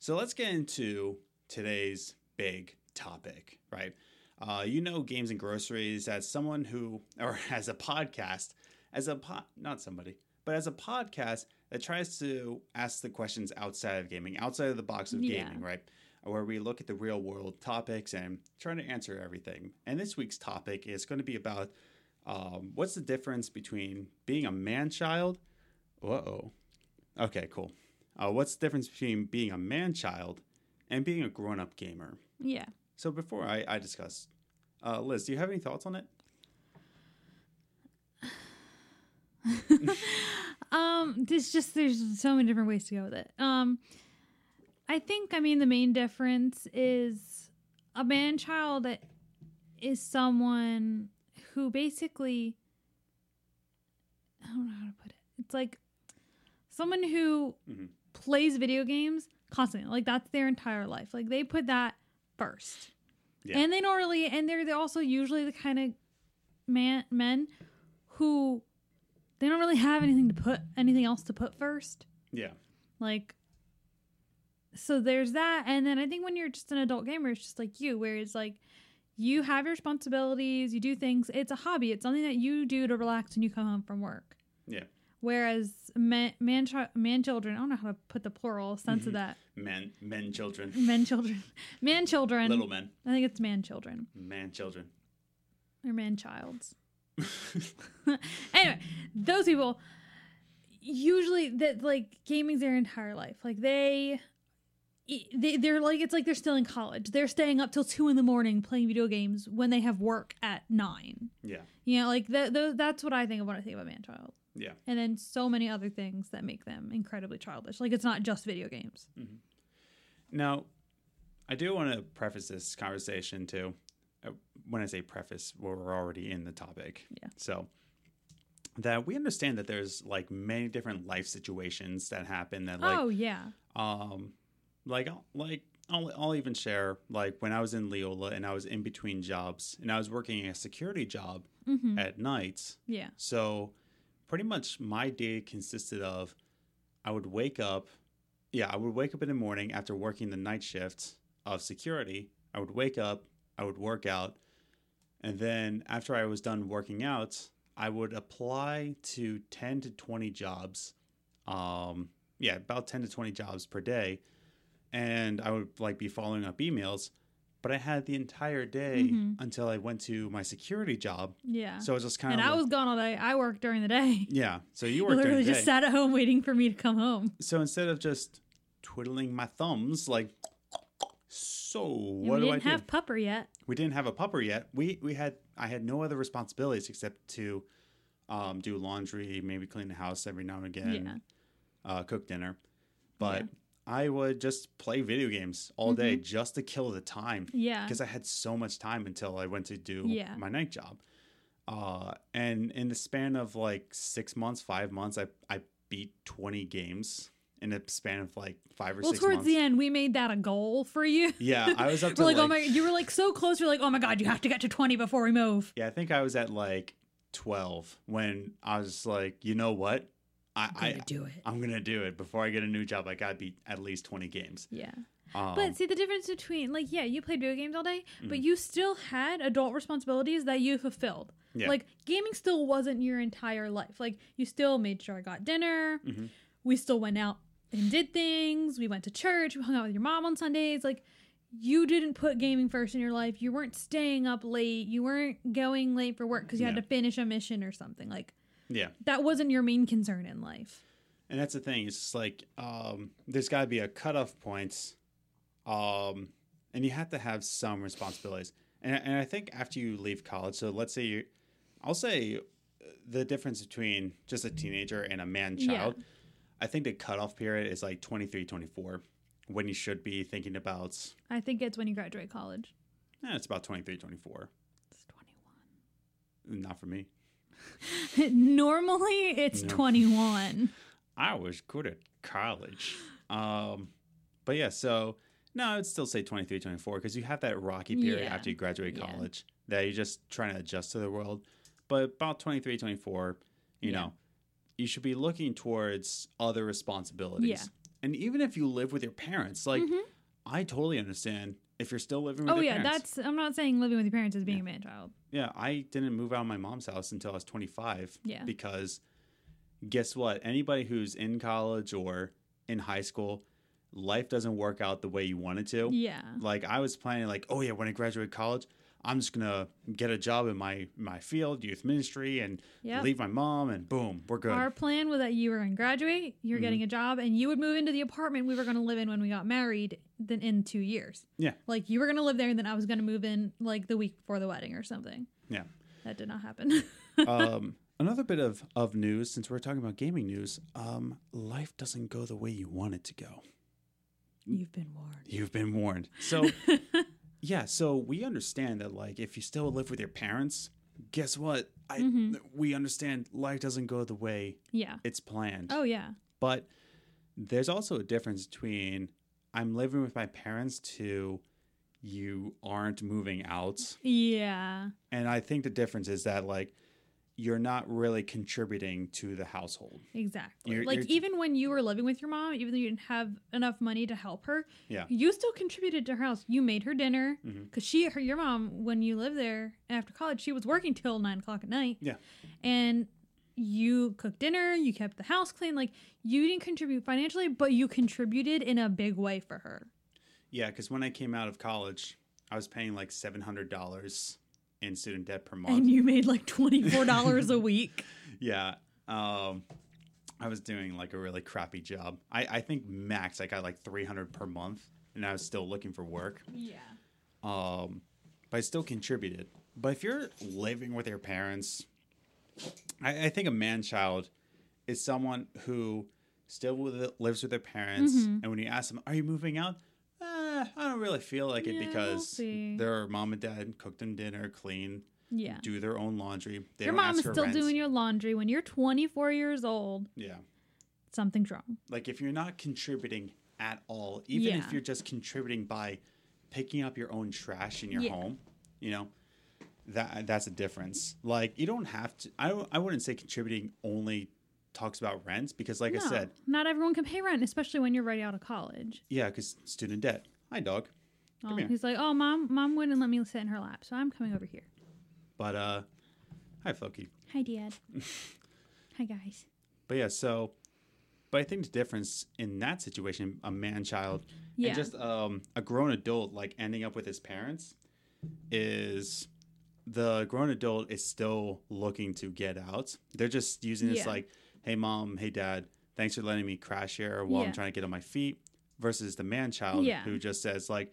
so let's get into today's big topic, right? Uh, you know, games and groceries as someone who, [LAUGHS] or as a podcast, as a po- not somebody, but as a podcast that tries to ask the questions outside of gaming, outside of the box of Yeah. gaming, right? Where we look at the real world topics and trying to answer everything. And this week's topic is going to be about um, what's the difference between being a man child. Whoa. Okay, cool. Uh, what's the difference between being a man child and being a grown up gamer? Yeah. So before I, I discuss, uh, Liz, do you have any thoughts on it? [LAUGHS] Um, there's just there's so many different ways to go with it. Um, I think I mean the main difference is a man child is someone who basically I don't know how to put it. It's like someone who Mhm. Plays video games constantly. Like that's their entire life. Like they put that first. Yeah. And they don't really and they're, they're also usually the kind of man men who they don't really have anything to put anything else to put first. Yeah. Like so there's that and then I think when you're just an adult gamer it's just like you where it's like you have your responsibilities, you do things. It's a hobby. It's something that you do to relax when you come home from work. Yeah. Whereas man man, man children, I don't know how to put the plural sense of mm-hmm. that. Men, men, children, Men children. [LAUGHS] Man children. little men, I think it's man children man, children. or man childs. [LAUGHS] [LAUGHS] anyway, those people usually that like gaming's their entire life. Like they they they're like it's like they're still in college. They're staying up till two in the morning playing video games when they have work at nine. yeah. You know, like that. That's what I think of when I think of a man child. Yeah. And then so many other things that make them incredibly childish. Like it's not just video games. Now, I do want to preface this conversation too. Uh, When I say preface, well, we're already in the topic. Yeah. So that we understand that there's like many different life situations that happen that like oh yeah, um like like I'll, I'll even share like when I was in Leola and I was in between jobs and I was working a security job Mm-hmm. at night. Yeah. So pretty much my day consisted of I would wake up. Yeah, I would wake up in the morning after working the night shift of security. I would wake up, I would work out, and then after I was done working out, I would apply to 10 to 20 jobs. Um, yeah, about 10 to 20 jobs per day. And I would like be following up emails, but I had the entire day Mhm. until I went to my security job. Yeah. So it was just kind of. and I was gone all day. I worked during the day. [LAUGHS] yeah. So you [LAUGHS] worked during literally just day. sat at home waiting for me to come home. So instead of just twiddling my thumbs, like, so And what we do I didn't have pupper yet. we didn't have a pupper yet. We we had I had no other responsibilities except to um, do laundry, maybe clean the house every now and again, uh, cook dinner. But Yeah. I would just play video games all day just to kill the time Yeah. because I had so much time until I went to do Yeah. my night job. Uh, and in the span of like six months, five months, I, I beat 20 games in a span of like five or Well, six towards months. the end, we made that a goal for you. yeah, I was [LAUGHS] up to like, like, oh my, you were like so close. You're like, oh my god, you have to get to 20 before we move. yeah, I think I was at like 12 when I was like, you know what? I, I'm gonna do it. I'm going to do it. Before I get a new job, I got to beat at least 20 games. Yeah. Um, But see the difference between like yeah, you played video games all day, but Mhm. you still had adult responsibilities that you fulfilled. Yeah. Like gaming still wasn't your entire life. Like you still made sure I got dinner. Mhm. We still went out and did things. We went to church. We hung out with your mom on Sundays. Like you didn't put gaming first in your life. You weren't staying up late. You weren't going late for work because you had to finish a mission or something. Like yeah. that wasn't your main concern in life. And that's the thing. It's just like um, there's got to be a cutoff point, um, and you have to have some responsibilities. And, and I think after you leave college, so let's say you, I'll say uh, the difference between just a teenager and a man Yeah. child. I think the cutoff period is like 23, 24, when you should be thinking about. I think it's when you graduate college. Eh, it's about 23, 24. It's 21. Not for me. Normally it's No. 21. I was good at college. Um, but yeah, so no, I would still say 23, 24 because you have that rocky period Yeah. after you graduate Yeah. college that you're just trying to adjust to the world. But about 23, 24, you Yeah. know, you should be looking towards other responsibilities. Yeah. And even if you live with your parents, like Mhm. I totally understand if you're still living with your parents, Oh yeah, parents. that's I'm not saying living with your parents is being Yeah. a man child. Yeah, I didn't move out of my mom's house until I was 25. Yeah. Because guess what? Anybody who's in college or in high school, life doesn't work out the way you want it to. Yeah. Like I was planning like, oh yeah, when I graduate college, I'm just going to get a job in my my field, youth ministry and Yep. leave my mom and boom, we're good. Our plan was that you were going to graduate, you were Mhm. getting a job, and you would move into the apartment we were going to live in when we got married. Then in two years, Yeah. like you were going to live there, and then I was going to move in like the week before the wedding or something. Yeah. that did not happen. [LAUGHS] um another bit of of news since we're talking about gaming news, um life doesn't go the way you want it to go. You've been warned. You've been warned. So [LAUGHS] Yeah, so we understand that like if you still live with your parents, guess what? I Mhm. we understand life doesn't go the way yeah. it's planned. Oh yeah. But there's also a difference between I'm living with my parents to you aren't moving out. Yeah. And I think the difference is that like you're not really contributing to the household. Exactly. You're- like you're- even when you were living with your mom, even though you didn't have enough money to help her, Yeah. you still contributed to her house. You made her dinner mm-hmm. because she, her, your mom, when you lived there after college, she was working till nine o'clock at night. Yeah. and you cooked dinner. You kept the house clean. Like you didn't contribute financially, but you contributed in a big way for her. Yeah, because when I came out of college, I was paying like seven hundred dollars in student debt per month. And you made like twenty four dollars a week. [LAUGHS] Yeah. Um, I was doing like a really crappy job. I, I think max I got like 300 per month and I was still looking for work. Yeah. Um, but I still contributed. But if you're living with your parents, I, I think a man child is someone who still with, lives with their parents. Mhm. And when you ask them, are you moving out? Eh, I don't really feel like it Yeah, because their mom and dad cooked them dinner, clean, Yeah. do their own laundry. They your is still rent. doing your laundry when you're 24 years old. Yeah. Something's wrong. like if you're not contributing at all, even Yeah. if you're just contributing by picking up your own trash in your Yeah. home, you know, that that's a difference. Like you don't have to. I don't, I wouldn't say contributing only talks about rent because, like I said, not everyone can pay rent, especially when you're ready out of college. yeah, because student debt. Hi, dog. Oh, he's like, oh, mom, mom wouldn't let me sit in her lap, so I'm coming over here. But uh, hi, Floki. Hi, Dad. [LAUGHS] Hi, guys. But yeah, so, but I think the difference in that situation, a man child Yeah. and just um, a grown adult like ending up with his parents, is the grown adult is still looking to get out. They're just using this Yeah. like, hey mom, hey dad, thanks for letting me crash here while Yeah. I'm trying to get on my feet. Versus the man child Yeah. who just says like,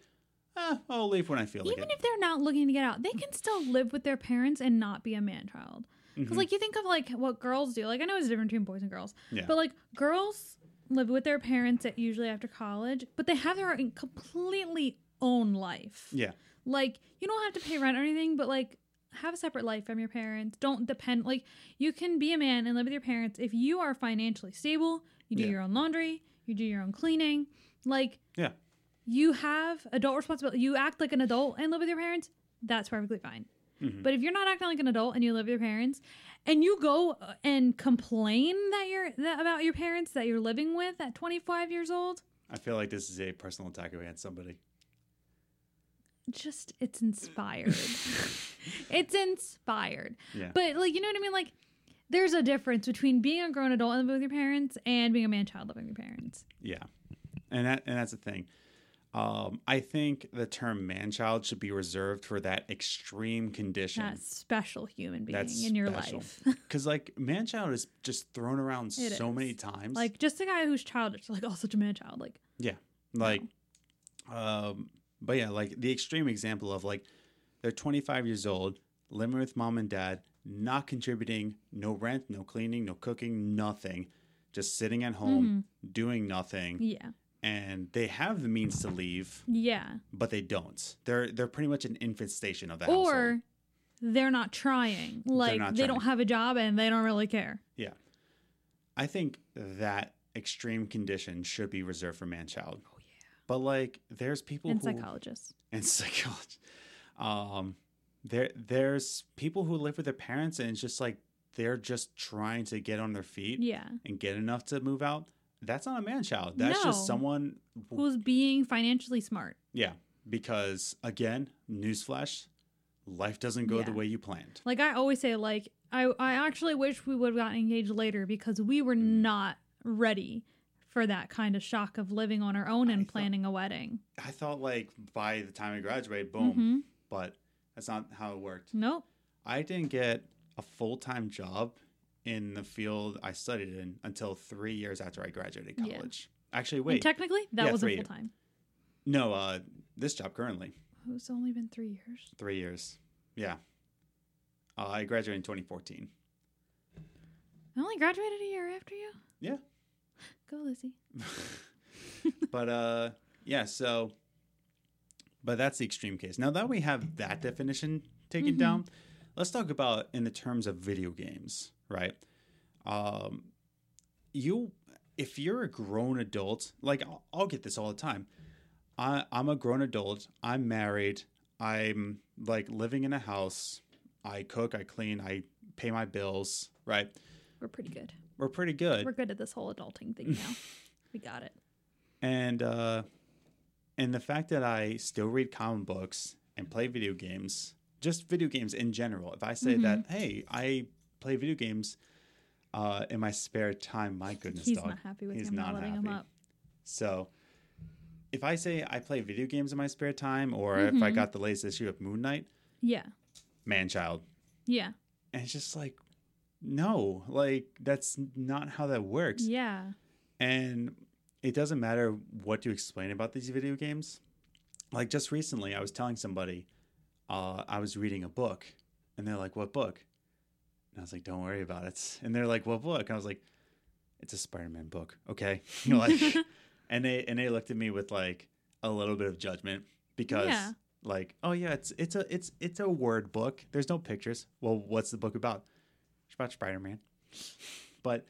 ah, I'll leave when I feel like it. Even if they're not looking to get out, they can still live with their parents and not be a man child. Because, Mhm. like, you think of like what girls do. Like, I know it's different between boys and girls, Yeah. but like girls live with their parents at usually after college, but they have their own completely own life. yeah, Like, you don't have to pay rent or anything, but like, have a separate life from your parents. Don't depend. Like, you can be a man and live with your parents if you are financially stable. You do Yeah. your own laundry. You do your own cleaning. Like, yeah, you have adult responsibility. You act like an adult and live with your parents. That's perfectly fine. Mhm. But if you're not acting like an adult and you live with your parents, and you go uh, and complain that you're that about your parents that you're living with at 25 years old, I feel like this is a personal attack against somebody. just it's inspired. [LAUGHS] [LAUGHS] it's inspired. Yeah, But like you know what I mean? Like there's a difference between being a grown adult and living with your parents and being a man child living with your parents. Yeah, and that and that's the thing. Um, I think the term man child should be reserved for that extreme condition. That special human being That's in your special. life. [LAUGHS] Because like man child is just thrown around It so is. many times. like just a guy who's childish, like oh such a man child. Like yeah, like, um, but yeah, like the extreme example of like they're 25 years old, living with mom and dad, not contributing, no rent, no cleaning, no cooking, nothing, just sitting at home mm-hmm. doing nothing, yeah. and they have the means to leave. Yeah. but they don't. They're they're pretty much an infestation of household. Or they're not trying. Like not they don't have a job and they don't really care. Yeah, I think that extreme condition should be reserved for man child. Oh yeah. But like, there's people And who psychologists. and [LAUGHS] psychology. Um, there there's people who live with their parents and it's just like they're just trying to get on their feet Yeah. and get enough to move out. That's not a man child. That's No. just someone. Who, Who's being financially smart. yeah, because again, newsflash, life doesn't go the way you planned. Like I always say, like I, I actually wish we would have gotten engaged later because we were Mm. not ready for that kind of shock of living on our own and I thought- planning a wedding. I thought like by the time I graduated, boom. hmm But that's not how it worked. Nope. I didn't get a full time job in the field I studied in until three years after I graduated Yeah. college. Actually, And wait, technically, that Yeah, was a three. full time. no, uh, this job currently It's only been three years. three years. Yeah, uh, I graduated in 2014. I only graduated a year after you. Yeah. Go, Lizzie. [LAUGHS] but uh, yeah, so, but that's the extreme case. Now that we have that definition taken Mhm. down, let's talk about in the terms of video games, right? Um, you, if you're a grown adult, like I'll, I'll get this all the time. I, I'm a grown adult. I'm married. I'm like living in a house. I cook. I clean. I pay my bills. Right? We're pretty good. We're pretty good. We're good at this whole adulting thing now. [LAUGHS] we got it. and uh and the fact that i still read comic books and play video games just video games in general if i say Mm-hmm. that hey i play video games uh in my spare time my goodness He's dog not happy with He's him not letting him happy. up. so if i say i play video games in my spare time or if i Mhm. got the latest issue of moon knight Yeah. man child Yeah. and it's just like no like that's not how that works Yeah. And it doesn't matter what you explain about these video games. Like just recently, I was telling somebody uh, I was reading a book, and they're like, "What book?" And I was like, "Don't worry about it." [LAUGHS] And they're like, "What book?" And I was like, "It's a Spider-Man book." Okay, you [LAUGHS] know, like, [LAUGHS] and they and they looked at me with like a little bit of judgment because, Yeah. like, oh yeah, it's it's a it's it's a word book. There's no pictures. Well, what's the book about? It's about Spider-Man. But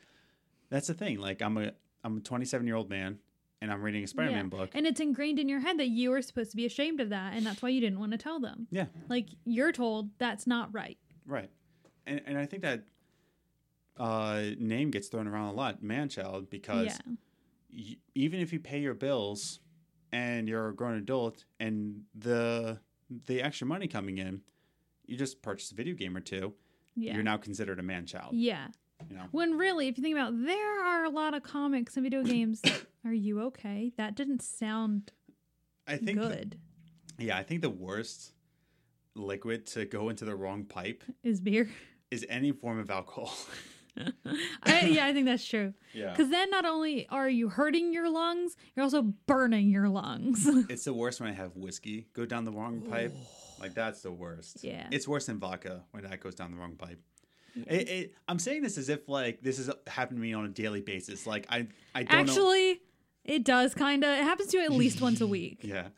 that's the thing. Like I'm a I'm a 27 year old man. and I'm reading a Spider-Man book. And it's ingrained in your head that you are supposed to be ashamed of that, and that's why you didn't want to tell them. yeah, Like you're told that's not right. right. And and I think that uh, name gets thrown around a lot, man-child, because yeah. y- even if you pay your bills and you're a grown adult and the the extra money coming in, you just purchase a video game or two. Yeah. You're now considered a man-child. yeah. You know. When really, if you think about, it, there are a lot of comics and video games. [COUGHS] are you okay? That didn't sound I think the- good. yeah, I think the worst liquid to go into the wrong pipe Is beer? is any form of alcohol. [LAUGHS] I, yeah, I think that's true. yeah. Because then not only are you hurting your lungs, you're also burning your lungs. [LAUGHS] It's the worst when I have whiskey go down the wrong pipe. [SIGHS] Like that's the worst. Yeah. It's worse than vodka when that goes down the wrong pipe. It, it, I'm saying this as if like this is happening to me on a daily basis. Like I I don't know. Actually, it does kind of. It happens to you at least once a [LAUGHS] week. Yeah.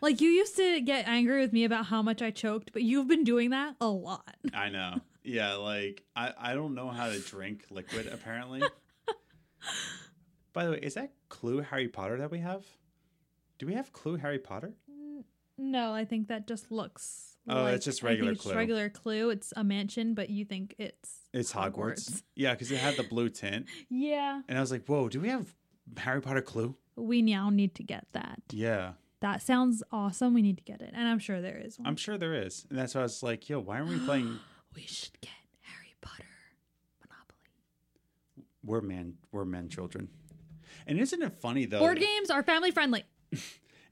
Like you used to get angry with me about how much I choked, but you've been doing that a lot. [LAUGHS] I know. Yeah, like I, I don't know how to drink liquid apparently. By the way, is that Clue Harry Potter that we have? Do we have Clue Harry Potter? No, I think that just looks. Oh, it's just regular it's Clue. regular clue. It's a mansion, but you think it's It's Hogwarts. Yeah, because it had the blue tint, [LAUGHS] Yeah, and I was like, "Whoa, do we have Harry Potter Clue?" we now need to get that. Yeah, That sounds awesome. We need to get it, and I'm sure there is one. I'm sure there is, and that's why I was like, "Yo, why aren't we [GASPS] playing?" we should get Harry Potter Monopoly. We're man, we're men, children. And isn't it funny though? Board games are family friendly. [LAUGHS]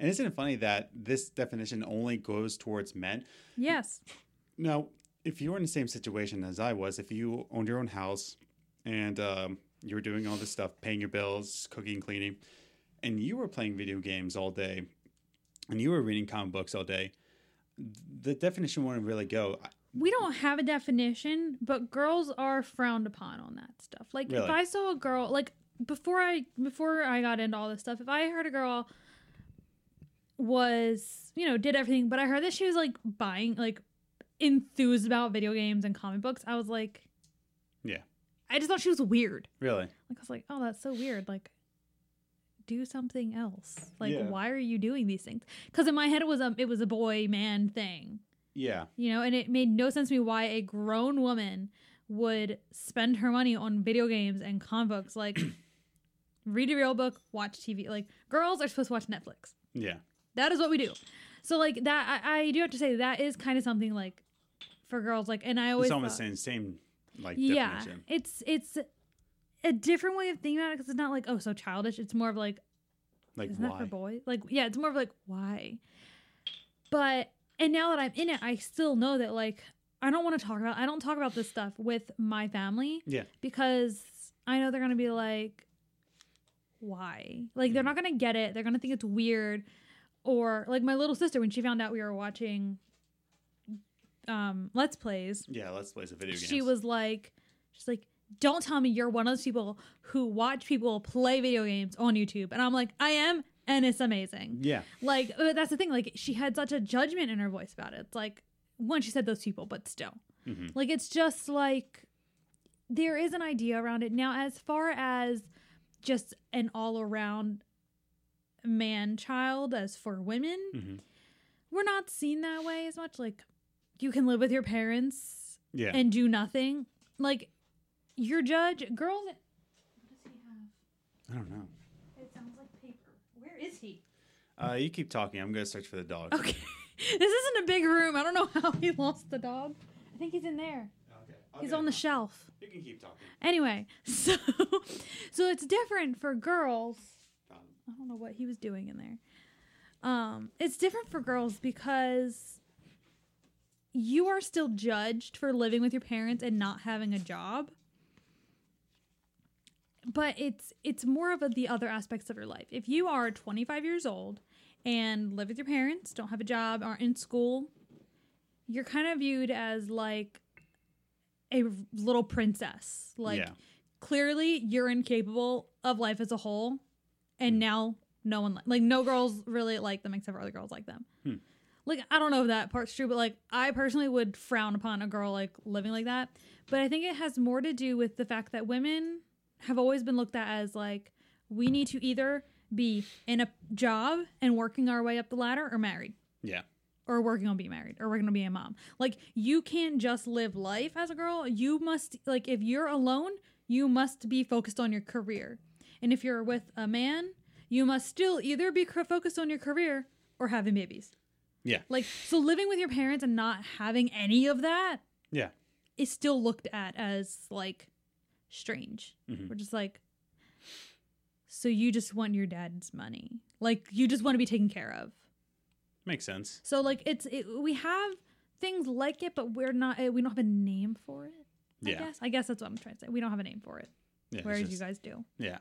And isn't it funny that this definition only goes towards men? Yes. Now, if you were in the same situation as I was, if you owned your own house and um, you were doing all this stuff, paying your bills, cooking, cleaning, and you were playing video games all day, and you were reading comic books all day, the definition wouldn't really go. we don't have a definition, but girls are frowned upon on that stuff. Like Really? if I saw a girl like before I before I got into all this stuff, if I heard a girl was, you know, did everything, but I heard that she was like buying like enthused about video games and comic books, I was like Yeah. I just thought she was weird. Really? Like I was like, "Oh, that's so weird." Like do something else. Like Yeah. why are you doing these things? Cuz in my head it was a it was a boy man thing Yeah. you know and it made no sense to me why a grown woman would spend her money on video games and comic books like [CLEARS THROAT] read a real book watch tv like girls are supposed to watch netflix Yeah. That is what we do so like that i, I do have to say that is kind of something like for girls like and i always It's almost thought- saying same like yeah definition. it's it's a different way of thinking about it because it's not like oh so childish it's more of like Like isn't that why? for boys? Like, yeah, it's more of like why. But and now that I'm in it, I still know that like I don't want to talk about. I don't talk about this stuff with my family Yeah. because I know they're gonna be like, why? Like they're mm. not gonna get it. They're gonna think it's weird. Or like my little sister when she found out we were watching um let's plays. Yeah, let's plays a video game. she was like she's like don't tell me you're one of those people who watch people play video games on youtube. And i'm like i am and it's amazing. Yeah. like uh, that's the thing like she had such a judgment in her voice about it. It's like when she said those people but still. Mhm. like it's just like there is an idea around it. Now as far as just an all-around man child as for women Mhm. we're not seen that way as much like you can live with your parents Yeah. and do nothing. Like your judge, girls. What does he have? I don't know. It sounds like paper. Where is he? Uh, you keep talking. I'm gonna search for the dog. Okay, [LAUGHS] this isn't a big room. I don't know how he lost the dog. I think he's in there. Okay. He's on the shelf. You can keep talking. Anyway, [LAUGHS] so so it's different for girls. I don't know what he was doing in there. Um, it's different for girls because you are still judged for living with your parents and not having a job. But it's it's more of a, the other aspects of your life. If you are 25 years old and live with your parents, don't have a job, aren't in school, you're kind of viewed as like a little princess. Like yeah. clearly you're incapable of life as a whole and now no one li- like no girls really like them except for other girls like them Hmm. like i don't know if that part's true but like i personally would frown upon a girl like living like that but i think it has more to do with the fact that women have always been looked at as like we need to either be in a job and working our way up the ladder or married Yeah. or working on being married or working on being a mom. Like you can't just live life as a girl. You must like if you're alone, you must be focused on your career. And if you're with a man, you must still either be focused on your career or having babies. Yeah. Like so living with your parents and not having any of that Yeah. is still looked at as like strange. Mhm. We're just like so you just want your dad's money. Like you just want to be taken care of. Makes sense. So like it's it, we have things like it, but we're not. uh, We don't have a name for it. I Yeah. guess. I guess that's what I'm trying to say. We don't have a name for it, Yeah. whereas just- you guys do. Yeah.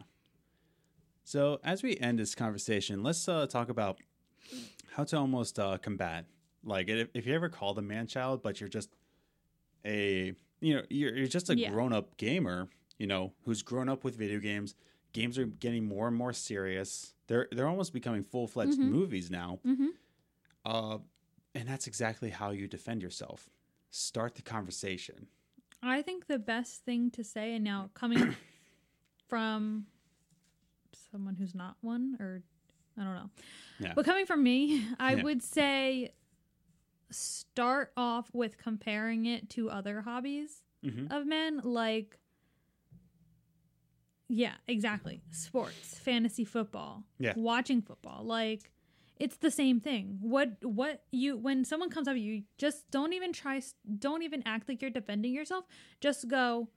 So as we end this conversation, let's uh, talk about how to almost uh, combat. Like if, if you ever called a man child, but you're just a you know you're, you're just a Yeah. grown up gamer, you know, who's grown up with video games. Games are getting more and more serious. They're they're almost becoming full fledged Mhm. movies now. Mm-hmm. Uh, and that's exactly how you defend yourself. Start the conversation. I think the best thing to say, and now coming [COUGHS] from someone who's not one, or I don't know, Yeah. but coming from me, [LAUGHS] I Yeah. would say start off with comparing it to other hobbies hmm of men, like. Yeah, exactly. Sports, fantasy football, Yeah. watching football, like it's the same thing. What what you when someone comes up you, just don't even try. Don't even act like you're defending yourself. Just go.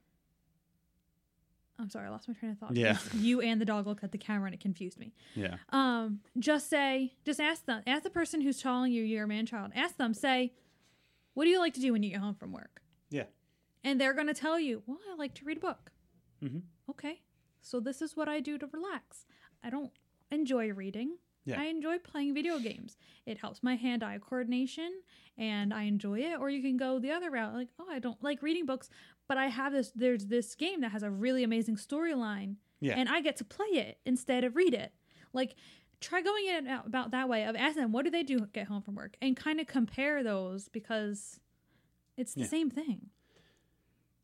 I'm sorry, I lost my train of thought. Yeah. You and the dog looked at the camera and it confused me. Yeah. Um, just say, just ask them, ask the person who's telling you you're a man child. Ask them, say, what do you like to do when you get home from work? Yeah. And they're gonna tell you, well, I like to read a book. Mhm. Okay, so this is what I do to relax. I don't enjoy reading. Yeah. I enjoy playing video games. It helps my hand-eye coordination, and I enjoy it. Or you can go the other route, like, oh, I don't like reading books, but I have this. There's this game that has a really amazing storyline, Yeah. and I get to play it instead of read it. Like, try going in about that way of asking them what do they do get home from work, and kind of compare those because it's the Yeah. same thing.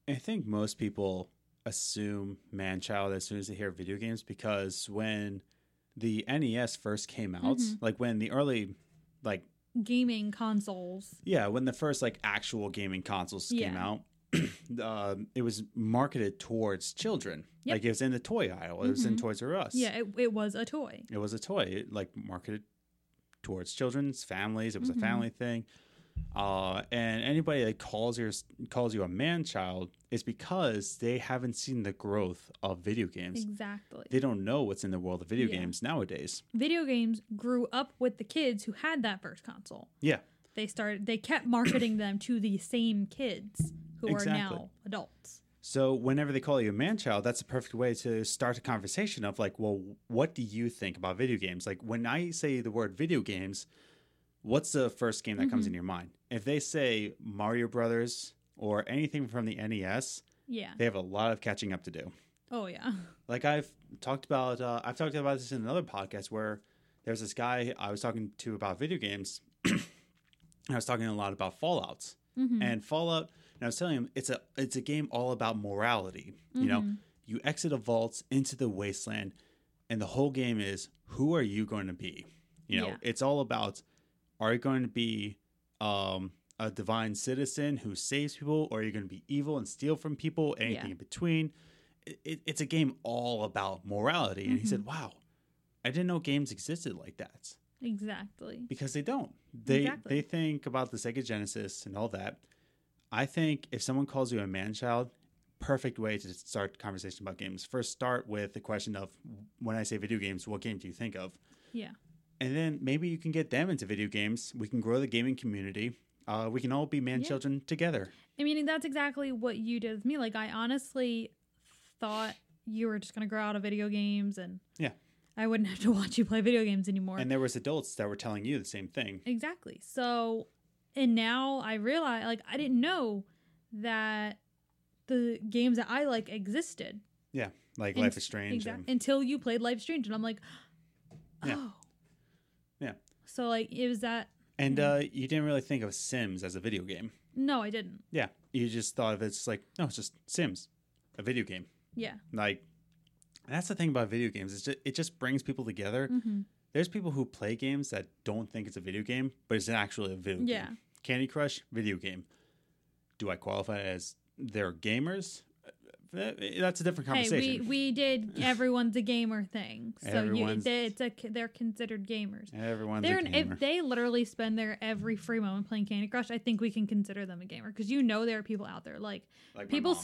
I think most people assume man child as soon as they hear video games because when the NES first came out, Mhm. like when the early, like, Gaming consoles. yeah, when the first like actual gaming consoles came out, [CLEARS THROAT] um, it was marketed towards children. Yep. Like it was in the toy aisle. It was in Mhm. Toys R Us. Yeah, it, it was a toy. It was a toy, it, like marketed towards children's families. It was Mhm. a family thing. Uh, and anybody that calls your calls you a man child is because they haven't seen the growth of video games. Exactly. They don't know what's in the world of video Yeah. games nowadays. Video games grew up with the kids who had that first console. Yeah, They started they kept marketing them to the same kids who Exactly. are now adults. So whenever they call you a man child, that's a perfect way to start a conversation of like, well, what do you think about video games? Like when I say the word video games, what's the first game that comes Mm-hmm. in your mind? If they say Mario Brothers or anything from the NES, Yeah. they have a lot of catching up to do. Oh yeah. [LAUGHS] Like I've talked about, uh, I've talked about this in another podcast where there's this guy I was talking to about video games. and [CLEARS THROAT] I was talking a lot about Fallout Mhm. and Fallout, and I was telling him it's a it's a game all about morality. You know, you exit a vault into the wasteland, and the whole game is who are you going to be? You know, Yeah. it's all about are you going to be um, a divine citizen who saves people, or are you going to be evil and steal from people? Anything Yeah. in between. It, it, it's a game all about morality. And he said, Mm-hmm. "Wow, I didn't know games existed like that." Exactly. because they don't. They Exactly. they think about the Sega Genesis and all that. I think if someone calls you a man child, perfect way to start conversation about games. First, start with the question of when I say video games, what game do you think of? Yeah. And then maybe you can get them into video games. We can grow the gaming community. Uh, we can all be man Yeah. children together. I mean, that's exactly what you did with me. Like, I honestly thought you were just going to grow out of video games and Yeah. I wouldn't [LAUGHS] have to watch you play video games anymore. And there was adults that were telling you the same thing. exactly. So, and now I realize, like, I didn't know that the games that I like existed Yeah, like And- Life is Strange. and- until you played Life is Strange. And I'm like, oh. Yeah. Yeah. So, like, it was that. and Yeah. uh, you didn't really think of Sims as a video game. No, I didn't. Yeah, you just thought of it as like, no, it's just Sims, a video game. Yeah. Like, that's the thing about video games. It's just, it just brings people together. hmm There's people who play games that don't think it's a video game, but it's actually a video Yeah. game. Candy Crush, video game. Do I qualify as they're gamers? Uh, That's a different conversation. Hey, we we did [LAUGHS] everyone's a gamer thing, so you, they, it's a they're considered gamers. Everyone's They're a gamer. if they literally spend their every free moment playing Candy Crush, I think we can consider them a gamer because you know there are people out there like like people.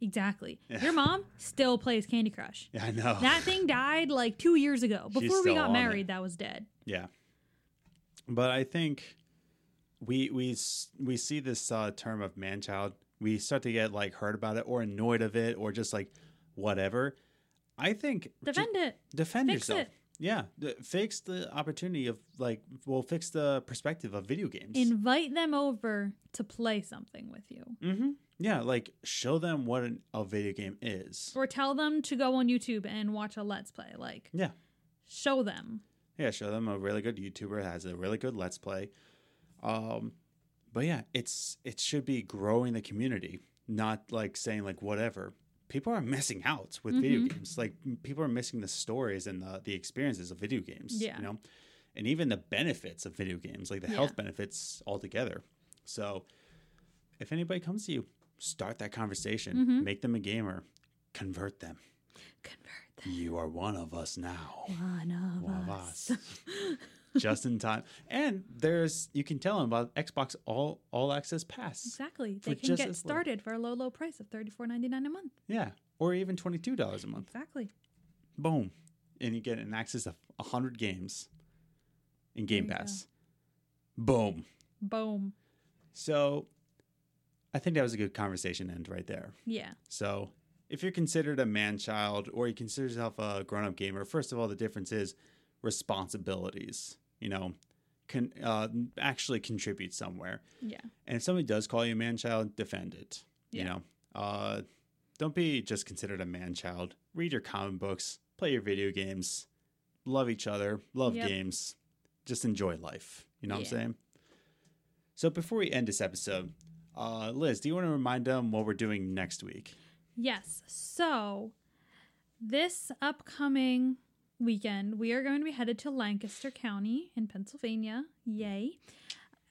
Exactly. Yeah. Your mom still plays Candy Crush. Yeah, I know. That thing died like two years ago. Before we got married, it. that was dead. Yeah, but I think we we we see this uh, term of man child. We start to get like hurt about it or annoyed of it or just like whatever. I think ju- Defend it. defend fix yourself. it. Yeah, fix the opportunity of like well, fix the perspective of video games. Invite them over to play something with you. mm-hmm. Yeah, like show them what an, a video game is. Or tell them to go on YouTube and watch a Let's Play. Like, Yeah. show them. Yeah, show them a really good YouTuber has a really good Let's Play. Um, but yeah, it's it should be growing the community, not like saying like whatever. People are missing out with video Mhm. games. Like people are missing the stories and the the experiences of video games. Yeah. you know, and even the benefits of video games, like the Yeah. health benefits altogether. So, if anybody comes to you, start that conversation. Mhm. Make them a gamer. Convert them. Convert them. You are one of us now. One of One of us. us. just in time. And there's you can tell them about Xbox All All Access Pass. exactly. They can get started for a low, low price of thirty four ninety nine a month. Yeah, or even twenty two dollars a month. Exactly. Boom, and you get an access of hundred games in Game Pass. Boom. Boom. So, I think that was a good conversation end right there. Yeah. So, if you're considered a man child or you consider yourself a grown up gamer, first of all, the difference is responsibilities. You know, can uh, actually contribute somewhere. Yeah. And if somebody does call you a man child, defend it. Yeah. You know, uh, don't be just considered a man child. Read your comic books, play your video games, love each other, love Yep. games, just enjoy life. You know what I'm saying? So before we end this episode, uh, Liz, do you want to remind them what we're doing next week? Yes. So, this upcoming weekend, we are going to be headed to Lancaster County in Pennsylvania. Yay.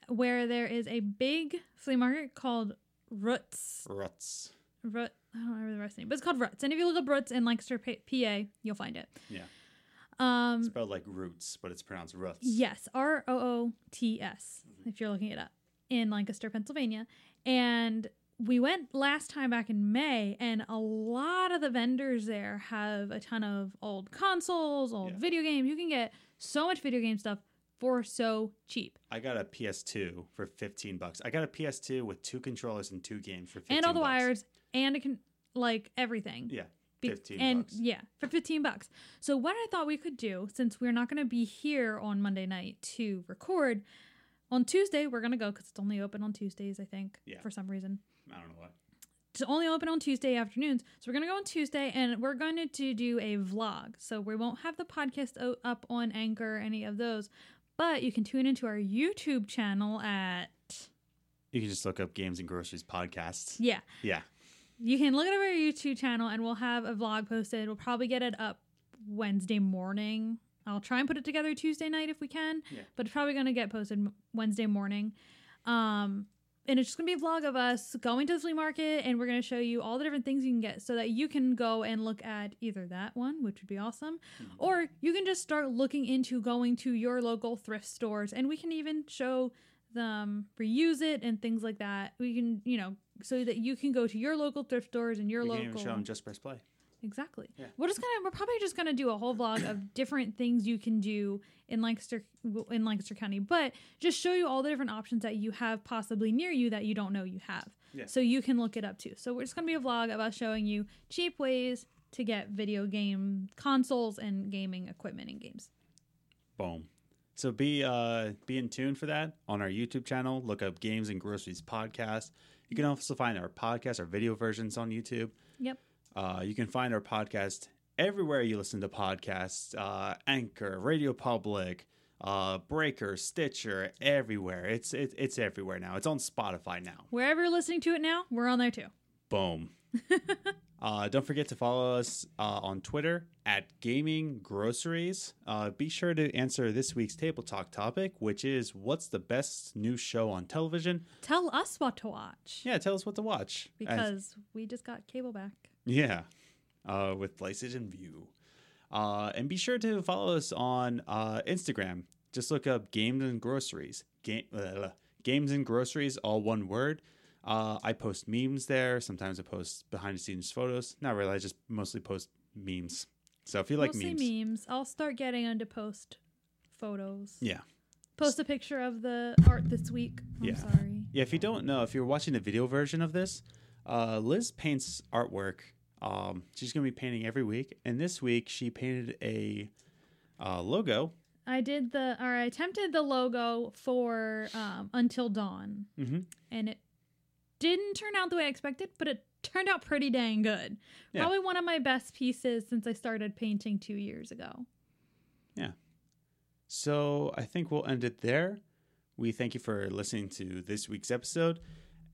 Where there is a big flea market called Roots. Ruts. Root, I don't remember the rest of the name, but it's called Roots. And if you look up Roots in Lancaster, PA, you'll find it. Yeah. Um, Spelled like roots, but it's pronounced ruts. Yes, R O O T S, if you're looking it up, in Lancaster, Pennsylvania. And we went last time back in May, and a lot of the vendors there have a ton of old consoles, old Yeah. video games. You can get so much video game stuff for so cheap. I got a PS2 for 15 bucks. I got a PS2 with two controllers and two games for 15 And all the bucks. wires, and can, like everything. Yeah. Be- 15 and bucks. yeah, for 15 bucks. So what I thought we could do since we're not going to be here on Monday night to record, on Tuesday we're going to go cuz it's only open on Tuesdays, I think, Yeah. for some reason. I don't know what. It's only open on Tuesday afternoons. So we're going to go on Tuesday and we're going to, do a vlog. So we won't have the podcast o- up on Anchor or any of those, but you can tune into our YouTube channel at You can just look up Games and Groceries podcasts. yeah, Yeah. You can look at our YouTube channel and we'll have a vlog posted. We'll probably get it up Wednesday morning. I'll try and put it together Tuesday night if we can, Yeah. but it's probably going to get posted Wednesday morning. Um, and it's just going to be a vlog of us going to the flea market and we're going to show you all the different things you can get so that you can go and look at either that one, which would be awesome, or you can just start looking into going to your local thrift stores and we can even show them reuse it and things like that. We can, you know, so that you can go to your local thrift stores and your You local can even show them just press play. Exactly. Yeah. We're just gonna we're probably just gonna do a whole vlog of [CLEARS THROAT] different things you can do in Lancaster in Lancaster County, but just show you all the different options that you have possibly near you that you don't know you have. Yeah. So you can look it up too. So we're just gonna be a vlog of us showing you cheap ways to get video game consoles and gaming equipment and games. Boom. So be uh be in tune for that on our YouTube channel. Look up Games and Groceries podcast. You can also find our podcast, our video versions on YouTube. Yep. Uh, you can find our podcast everywhere you listen to podcasts uh, Anchor, Radio Public, uh, Breaker, Stitcher, everywhere. It's, it, it's everywhere now. It's on Spotify now. Wherever you're listening to it now, we're on there too. Boom. [LAUGHS] uh, don't forget to follow us uh, on Twitter at Gaming Groceries. Uh, be sure to answer this week's table talk topic, which is what's the best new show on television? Tell us what to watch. Yeah, tell us what to watch. As- Because we just got cable back. Yeah, uh, with in Vue. Uh, and be sure to follow us on uh, Instagram. Just look up Games and Groceries. Game, uh, games and Groceries, all one word. Uh, I post memes there. Sometimes I post behind the scenes photos. Not really. I just mostly post memes. So if you like Mostly memes, memes. I'll start getting into post photos. yeah, Post a picture of the art this week. I'm Yeah. sorry. yeah. If you don't know, if you're watching the video version of this, uh, Liz paints artwork. Um, she's gonna be painting every week, and this week she painted a uh, logo I did the or I attempted the logo for um, Until Dawn, Mm-hmm. and it didn't turn out the way I expected, but it turned out pretty dang good. Yeah. Probably one of my best pieces since I started painting two years ago. Yeah. So I think we'll end it there. We thank you for listening to this week's episode,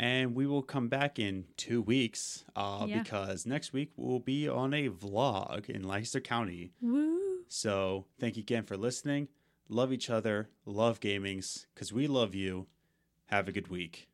and we will come back in two weeks uh, Yeah. because next week we'll be on a vlog in Lancaster County. Woo! So thank you again for listening. Love each other, love gamings, because we love you. Have a good week.